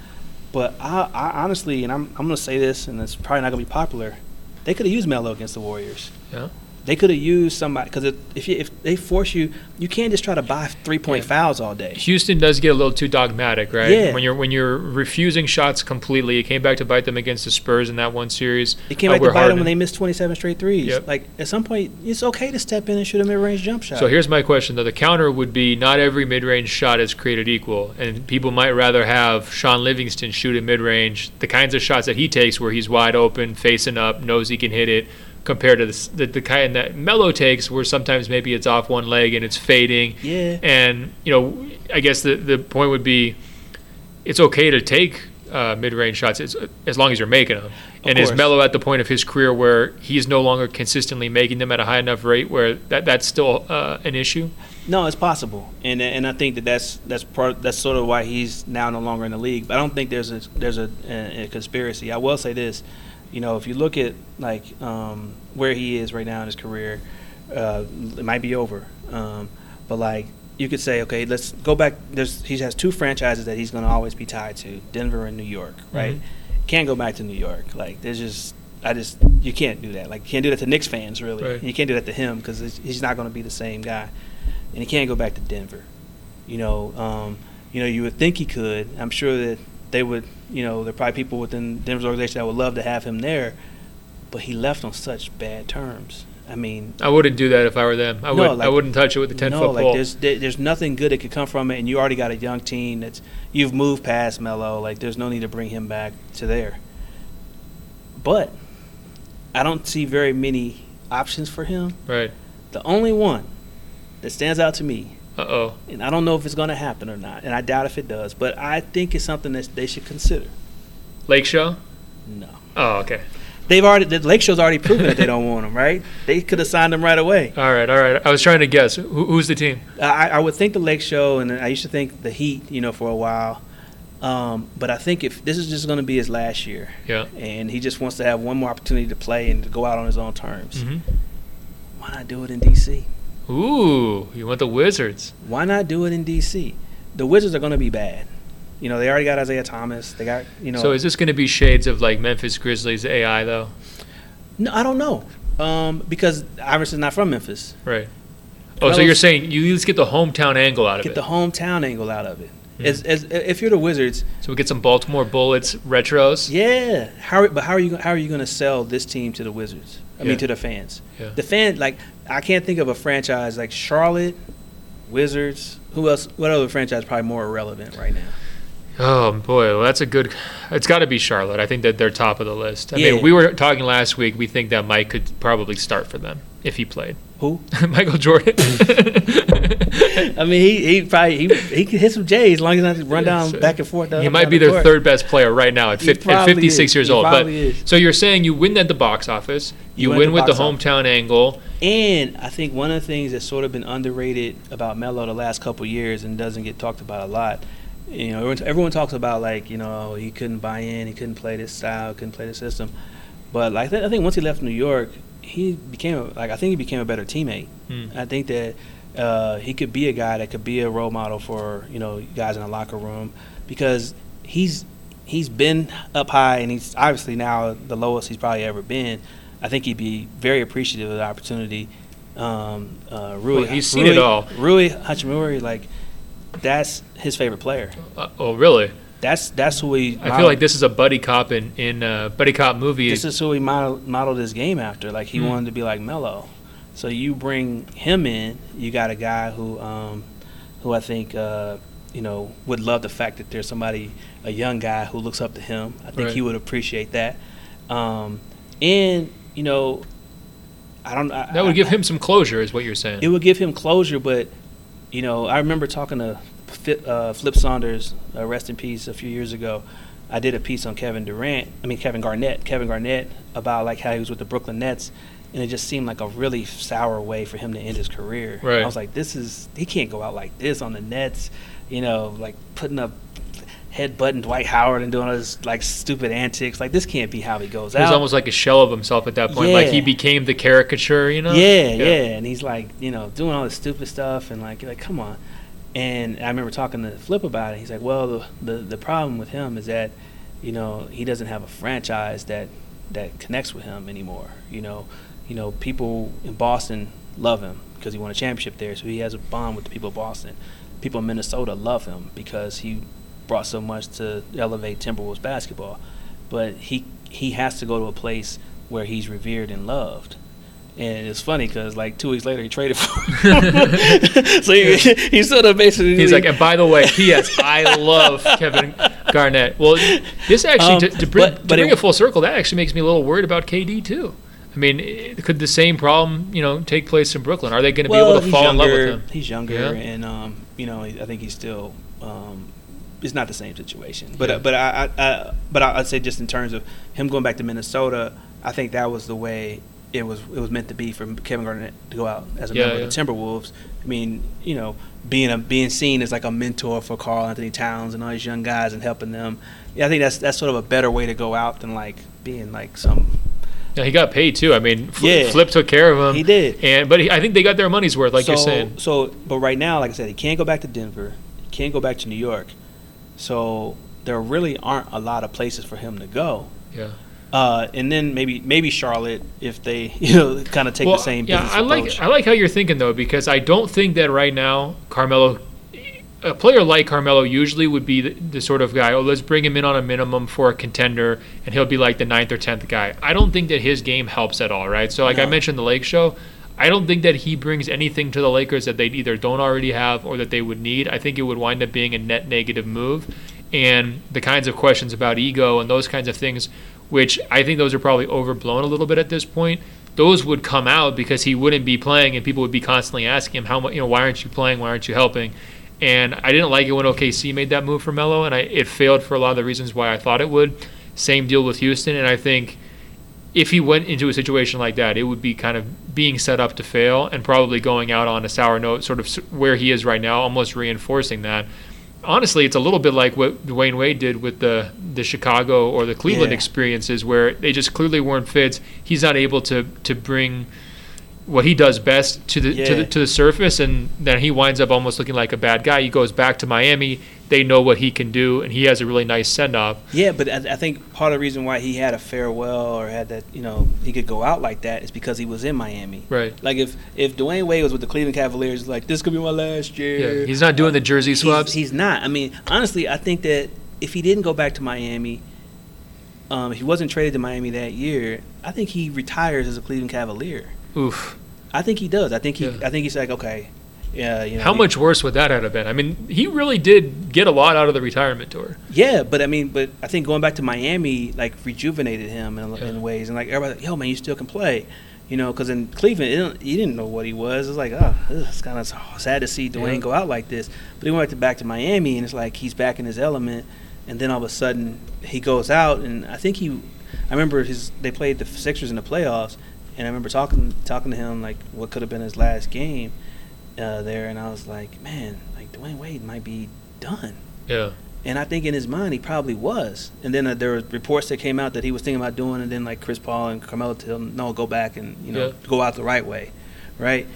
But I, I honestly, and I'm I'm gonna say this, and it's probably not gonna be popular. They could have used Melo against the Warriors. yeah. They could have used somebody because if you, if they force you, you can't just try to buy three point Yeah. fouls all day. Houston does get a little too dogmatic, right? Yeah. When you're when you're refusing shots completely, it came back to bite them against the Spurs in that one series. It came Uh, back to bite them when they missed 27 straight threes. Yep. Like at some point, it's okay to step in and shoot a mid range jump shot. So here's my question though. The counter would be not every mid-range shot is created equal, and people might rather have Shaun Livingston shoot a mid-range, the kinds of shots that he takes where he's wide open, facing up, knows he can hit it, compared to the the, the kind that Melo takes, where sometimes maybe it's off one leg and it's fading. yeah. And you know, I guess the the point would be, it's okay to take uh, mid-range shots as, as long as you're making them. and course. is Melo at the point of his career where he's no longer consistently making them at a high enough rate where that that's still uh, an issue? No, it's possible, and and I think that that's that's part that's sort of why he's now no longer in the league. But I don't think there's a there's a, a, a conspiracy. I will say this, you know, if you look at like um, where he is right now in his career, uh, it might be over. Um, but like you could say, okay, let's go back. There's he has two franchises that he's going to always be tied to: Denver and New York. Right? Mhm. Can't go back to New York. Like there's just I just you can't do that. Like you can't do that to Knicks fans really. Right. You can't do that to him because he's not going to be the same guy, and he can't go back to Denver. You know, um, you know, you would think he could. I'm sure that they would. You know, there are probably people within Denver's organization that would love to have him there, but he left on such bad terms. I mean, I wouldn't do that if I were them. I No, would. I like- wouldn't touch it with a ten no, foot like pole. there's there, there's nothing good that could come from it, and you already got a young team that's you've moved past Melo. Like there's no need to bring him back to there. But I don't see very many options for him. Right. The only one that stands out to me, Uh oh. and I don't know if it's going to happen or not, and I doubt if it does, but I think it's something that they should consider. Lake Show. No. Oh, okay. They've already the Lake Show's already proven that they don't want him, right? They could have signed him right away. All right. All right. I was trying to guess. Who, who's the team? I, I would think the Lake Show, and I used to think the Heat, you know, for a while. Um, but I think if this is just going to be his last year, Yeah. and he just wants to have one more opportunity to play and to go out on his own terms, hmm why not do it in D.C.? Ooh, you want the Wizards? Why not do it in D.C.? The Wizards are going to be bad. You know, they already got Isaiah Thomas. They got, you know. So is this going to be shades of like Memphis Grizzlies AI though? no, I don't know. Um, because Iverson's not from Memphis. Right. Oh, so you're saying you at least get the hometown angle out of Get it. Get the hometown angle out of it. Hmm. As, as, if you're the Wizards, so we get some Baltimore Bullets retros. Yeah. How? But how are you? How are you going to sell this team to the Wizards? I Yeah. mean, to the fans. Yeah. The fan, like, I can't think of a franchise like Charlotte, Wizards. Who else? What other franchise is probably more irrelevant right now? Oh boy, well, that's a good. It's got to be Charlotte. I think that they're top of the list. I Yeah. mean, we were talking last week. We think that Mike could probably start for them if he played. Who? Michael Jordan. I mean, he he probably he he can hit some J's as long as I not run down back and forth. he uh, might be the their third best player right now at, He 50, at 56 is. years He old. But is. so you're saying you win at the box office, you, win win the with the box office. hometown angle. And I think one of the things that's sort of been underrated about Melo the last couple years and doesn't get talked about a lot, you know, everyone, everyone talks about like you know he couldn't buy in, he couldn't play this style, couldn't play the system, but like I think once he left New York, he became a, like I think he became a better teammate. Hmm. I think that uh, he could be a guy that could be a role model for you know guys in the locker room because he's he's been up high and he's obviously now the lowest he's probably ever been. I think he'd be very appreciative of the opportunity. Um, uh, Rui, Well, he's seen Rui, it all. Rui Hachimura, like that's his favorite player. Uh, oh, really? That's that's who he. I feel like this is a buddy cop in in a buddy cop movie. This is who he modeled, modeled his game after. Like he Hmm. wanted to be like Melo. So you bring him in, you got a guy who, um, who I think, uh, you know, would love the fact that there's somebody, a young guy who looks up to him. I think he would appreciate that. Um, and you know, I don't. I, that would I- give him some closure, is what you're saying. it would give him closure, but you know, I remember talking to uh, Flip Saunders, uh, rest in peace, a few years ago. I did a piece on Kevin Durant. I mean Kevin Garnett. Kevin Garnett about like how he was with the Brooklyn Nets, and it just seemed like a really sour way for him to end his career. Right. I was like, this is he can't go out like this on the Nets. You know, like putting up headbutting Dwight Howard and doing all this like stupid antics. Like this can't be how he goes He was out. almost like a shell of himself at that point. Like he became the caricature, you know? Yeah, yeah, And he's like, you know, doing all this stupid stuff and like, you're like, come on. And I remember talking to Flip about it. He's like, well, the, the the problem with him is that, you know, he doesn't have a franchise that that connects with him anymore. You know, you know, people in Boston love him because he won a championship there, so he has a bond with the people of Boston. People in Minnesota love him because he brought so much to elevate Timberwolves basketball. But he he has to go to a place where he's revered and loved. And it's funny because like two weeks later he traded for him. so he, he sort of basically He's like, and by the way, P.S. I love Kevin Garnett. Well, this actually Um, to, to bring, but- to but bring it- it full circle, that actually makes me a little worried about KD too. I mean, could the same problem, you know, take place in Brooklyn? Are they going to be able to fall younger, in love with him? He's younger, Yeah. and um, you know, I think he's still um, it's not the same situation. But yeah. uh, but I, I, I but I, would say just in terms of him going back to Minnesota, I think that was the way it was it was meant to be for Kevin Garnett to go out as a yeah, member yeah. of the Timberwolves. I mean, you know, being a being seen as like a mentor for Karl-Anthony Towns and all these young guys and helping them. Yeah, I think that's that's sort of a better way to go out than like being like some. Yeah, he got paid too. I mean, yeah. Flip took care of him. He did, and but he, I think they got their money's worth, like so, you're saying. So, but right now, like I said, he can't go back to Denver. He can't go back to New York. So there really aren't a lot of places for him to go. Yeah. Uh, and then maybe maybe Charlotte if they you know kind of take well, the same. Yeah, I like I like how you're thinking though because I don't think that right now Carmelo, a player like Carmelo usually would be the, the, sort of guy. Oh, let's bring him in on a minimum for a contender, and he'll be like the ninth or tenth guy. I don't think that his game helps at all. Right. So like no. I mentioned the Lake Show. I don't think that he brings anything to the Lakers that they either don't already have or that they would need. I think it would wind up being a net negative move. And the kinds of questions about ego and those kinds of things which I think those are probably overblown a little bit at this point. Those would come out because he wouldn't be playing, and people would be constantly asking him, "How much? You know, why aren't you playing? Why aren't you helping?" And I didn't like it when OKC made that move for Melo, and I, it failed for a lot of the reasons why I thought it would. Same deal with Houston, and I think if he went into a situation like that, it would be kind of being set up to fail and probably going out on a sour note, sort of where he is right now, almost reinforcing that honestly, it's a little bit like what Dwyane Wade did with the the Chicago or the Cleveland yeah. experiences, where they just clearly weren't fits. He's not able to to bring what he does best to the, yeah. to the to the surface, and then he winds up almost looking like a bad guy. He goes back to Miami. They know what he can do, and he has a really nice send off. Yeah, but I, I, think part of the reason why he had a farewell or had that, you know, he could go out like that is because he was in Miami. Right. Like if if Dwyane Wade was with the Cleveland Cavaliers, like this could be my last year. Yeah, he's not doing the jersey swaps. He's, he's not. I mean, honestly, I think that if he didn't go back to Miami, um, if he wasn't traded to Miami that year, I think he retires as a Cleveland Cavalier. Oof. I think he does. I think he. Yeah. I think he's like, okay, yeah. You know, How he, much worse would that have been? I mean, he really did get a lot out of the retirement tour. Yeah, but I mean, but I think going back to Miami like rejuvenated him in, yeah. in ways, and like everybody, like, yo, man, you still can play. You know, because in Cleveland, you didn't know what he was. It's like, ah, oh, it's kind of sad to see Dwyane yeah. go out like this. But he went back to, back to Miami, and it's like he's back in his element. And then all of a sudden, he goes out, and I think he, I remember his they played the Sixers in the playoffs, and I remember talking talking to him like what could have been his last game uh, there, and I was like, man, like Dwyane Wade might be done. Yeah. And I think in his mind he probably was. And then uh, there were reports that came out that he was thinking about doing, and then like Chris Paul and Carmelo tell him, no, go back and you know yeah. go out the right way, right?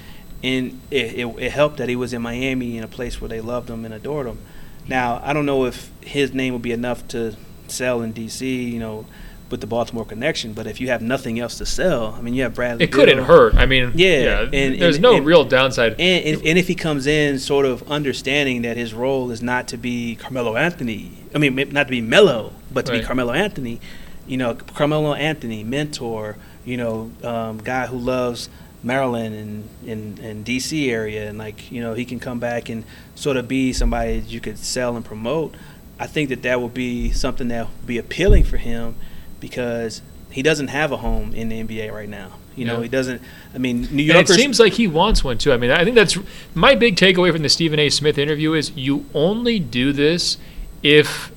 And it, it, it helped that he was in Miami in a place where they loved him and adored him. Now I don't know if his name would be enough to sell in D.C. You know, with the Baltimore connection. But if you have nothing else to sell, I mean, you have Bradley. It couldn't hurt. I mean, yeah, yeah and, there's and, no and, real downside. And, and, if he comes in sort of understanding that his role is not to be Carmelo Anthony, I mean, not to be Melo, but to right. be Carmelo Anthony, you know, Carmelo Anthony, mentor, you know, um, guy who loves Maryland and, and, and DC area, and like, you know, he can come back and sort of be somebody that you could sell and promote. I think that that would be something that would be appealing for him because he doesn't have a home in the NBA right now. You know, yeah. he doesn't. I mean, New York. It seems like he wants one too. I mean, I think that's my big takeaway from the Stephen A. Smith interview is you only do this if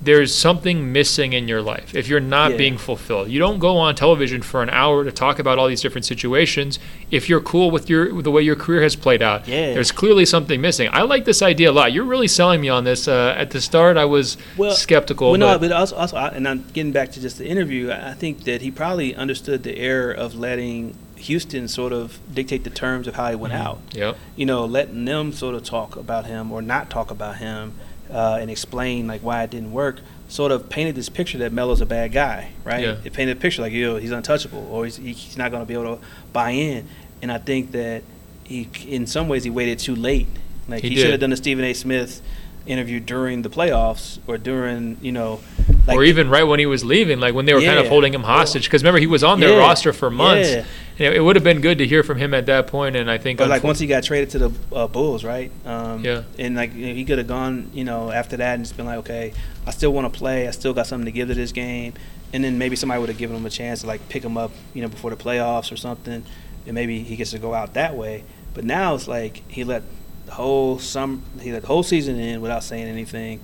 there's something missing in your life if you're not yeah. being fulfilled. You don't go on television for an hour to talk about all these different situations if you're cool with your with the way your career has played out. Yeah. There's clearly something missing. I like this idea a lot. You're really selling me on this. Uh, at the start, I was well, skeptical. Well, no, but also, also, and I'm getting back to just the interview. I think that he probably understood the error of letting Houston sort of dictate the terms of how he went mm-hmm. out. Yep. You know, letting them sort of talk about him or not talk about him uh, and explain like why it didn't work, sort of painted this picture that Melo's a bad guy, right? Yeah. It painted a picture like, yo, he's untouchable, or he's, he's not going to be able to buy in. And I think that he, in some ways, he waited too late. Like he, he should have done the Stephen A. Smith interview during the playoffs or during, you know, like or even right when he was leaving, like when they were yeah. kind of holding him hostage. Because remember, he was on their yeah. roster for months. Yeah. It, it would have been good to hear from him at that point, and I think. But like once he got traded to the uh, Bulls, right? Um, yeah. And like he could have gone, you know, after that and just been like, okay, I still want to play. I still got something to give to this game. And then maybe somebody would have given him a chance to like pick him up, you know, before the playoffs or something, and maybe he gets to go out that way. But now it's like he let the whole some he let the whole season in without saying anything.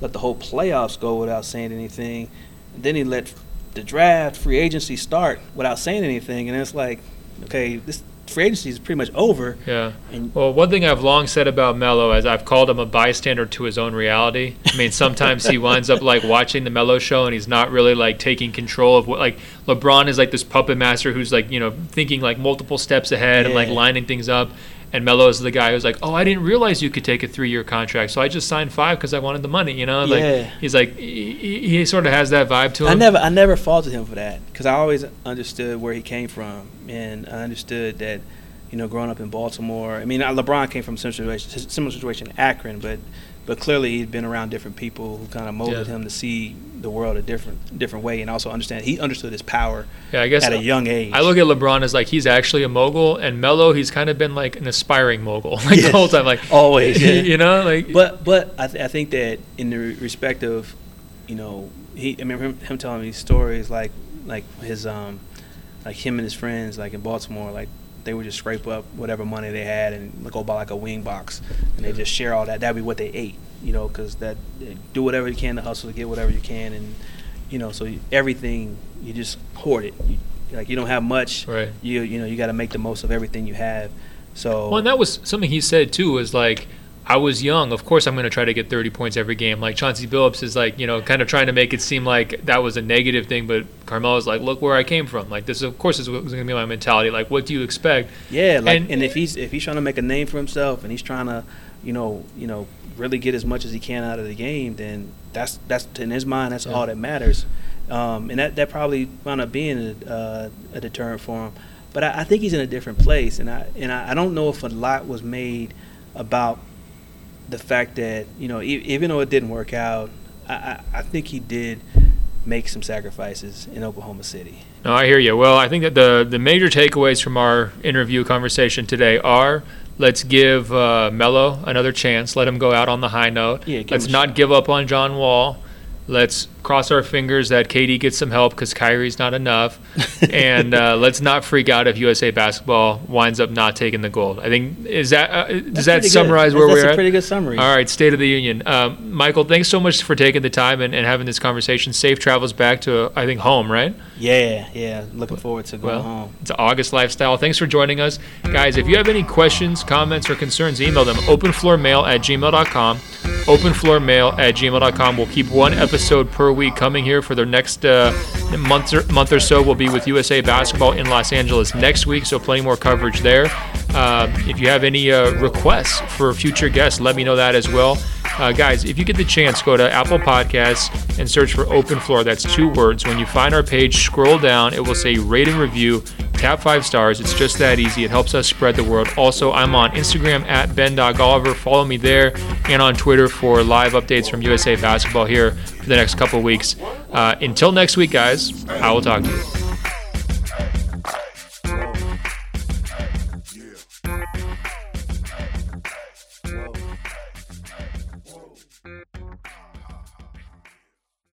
let the whole playoffs go without saying anything. And then he let the draft, free agency start without saying anything, and it's like, okay, this free agency is pretty much over. Yeah. And Well, one thing I've long said about Melo is I've called him a bystander to his own reality. I mean, sometimes he winds up like watching the Melo show and he's not really like taking control of what like LeBron is like this puppet master who's like you know thinking like multiple steps ahead and like lining things up. And Melo is the guy who's like, oh, I didn't realize you could take a three-year contract, so I just signed five because I wanted the money. You know, like Yeah. he's like he, he sort of has that vibe to him. I never, I never faulted him for that because I always understood where he came from, and I understood that, you know, growing up in Baltimore. I mean, LeBron came from a similar situation, similar situation in Akron, but, but clearly he'd been around different people who kind of molded Yeah. him to see the world a different, different way, and also understand he understood his power yeah, I guess at a young age. I look at LeBron as like he's actually a mogul, and Melo he's kind of been like an aspiring mogul like the whole time, like always, yeah. you know, like But but I, th- I think that in the respect of, you know, he I remember him, him telling me stories like like his um like him and his friends like in Baltimore like they would just scrape up whatever money they had and go buy like a wing box and they just share all that that'd be what they ate you know because that do whatever you can to hustle to get whatever you can and you know so you- everything you just hoard it you, like you don't have much right. you you know you got to make the most of everything you have so Well, and that was something he said too. Was like, I was young. Of course, I'm going to try to get 30 points every game. Like Chauncey Billups is like, you know, kind of trying to make it seem like that was a negative thing, but Carmelo's like, look where I came from. Like this, of course, is going to be my mentality. Like, what do you expect? Yeah, like And- and, if he's if he's trying to make a name for himself and he's trying to, you know, you know, really get as much as he can out of the game, then that's that's in his mind that's Yeah. all that matters, um, and that that probably wound up being a, uh, a deterrent for him. But I, I think he's in a different place, and I and I, I don't know if a lot was made about the fact that you know e- even though it didn't work out, I, I, I think he did make some sacrifices in Oklahoma City. No, I hear you. Well, I think that the the major takeaways from our interview conversation today are. Let's give uh, Melo another chance. Let him go out on the high note. Yeah, Let's not shot. give up on John Wall. Let's cross our fingers that KD gets some help because Kyrie's not enough. and uh, let's not freak out if USA basketball winds up not taking the gold. I think is that uh, does That's that pretty good. summarize where that's we're That's a at? pretty good summary. All right, State of the Union. Um, Michael, thanks so much for taking the time and, and having this conversation. Safe travels back to I think home, right? Yeah, yeah. Looking forward to going Well, home. It's August Lifestyle. Thanks for joining us. Guys, if you have any questions, comments, or concerns, email them openfloormail at gmail.com. Openfloormail at gmail.com. We'll keep one episode per week coming here for the next uh, month, or, month or so. We'll be with USA Basketball in Los Angeles next week, so plenty more coverage there. Uh, if you have any uh, requests for future guests, let me know that as well. Uh, guys, if you get the chance, go to Apple Podcasts and search for Open Floor. That's two words. When you find our page, scroll down. It will say rate and review. Tap five stars. It's just that easy. It helps us spread the word. Also, I'm on Instagram at ben.golliver. Follow me there and on Twitter for live updates from USA Basketball here the next couple weeks. Uh, until next week, guys, I will talk to you.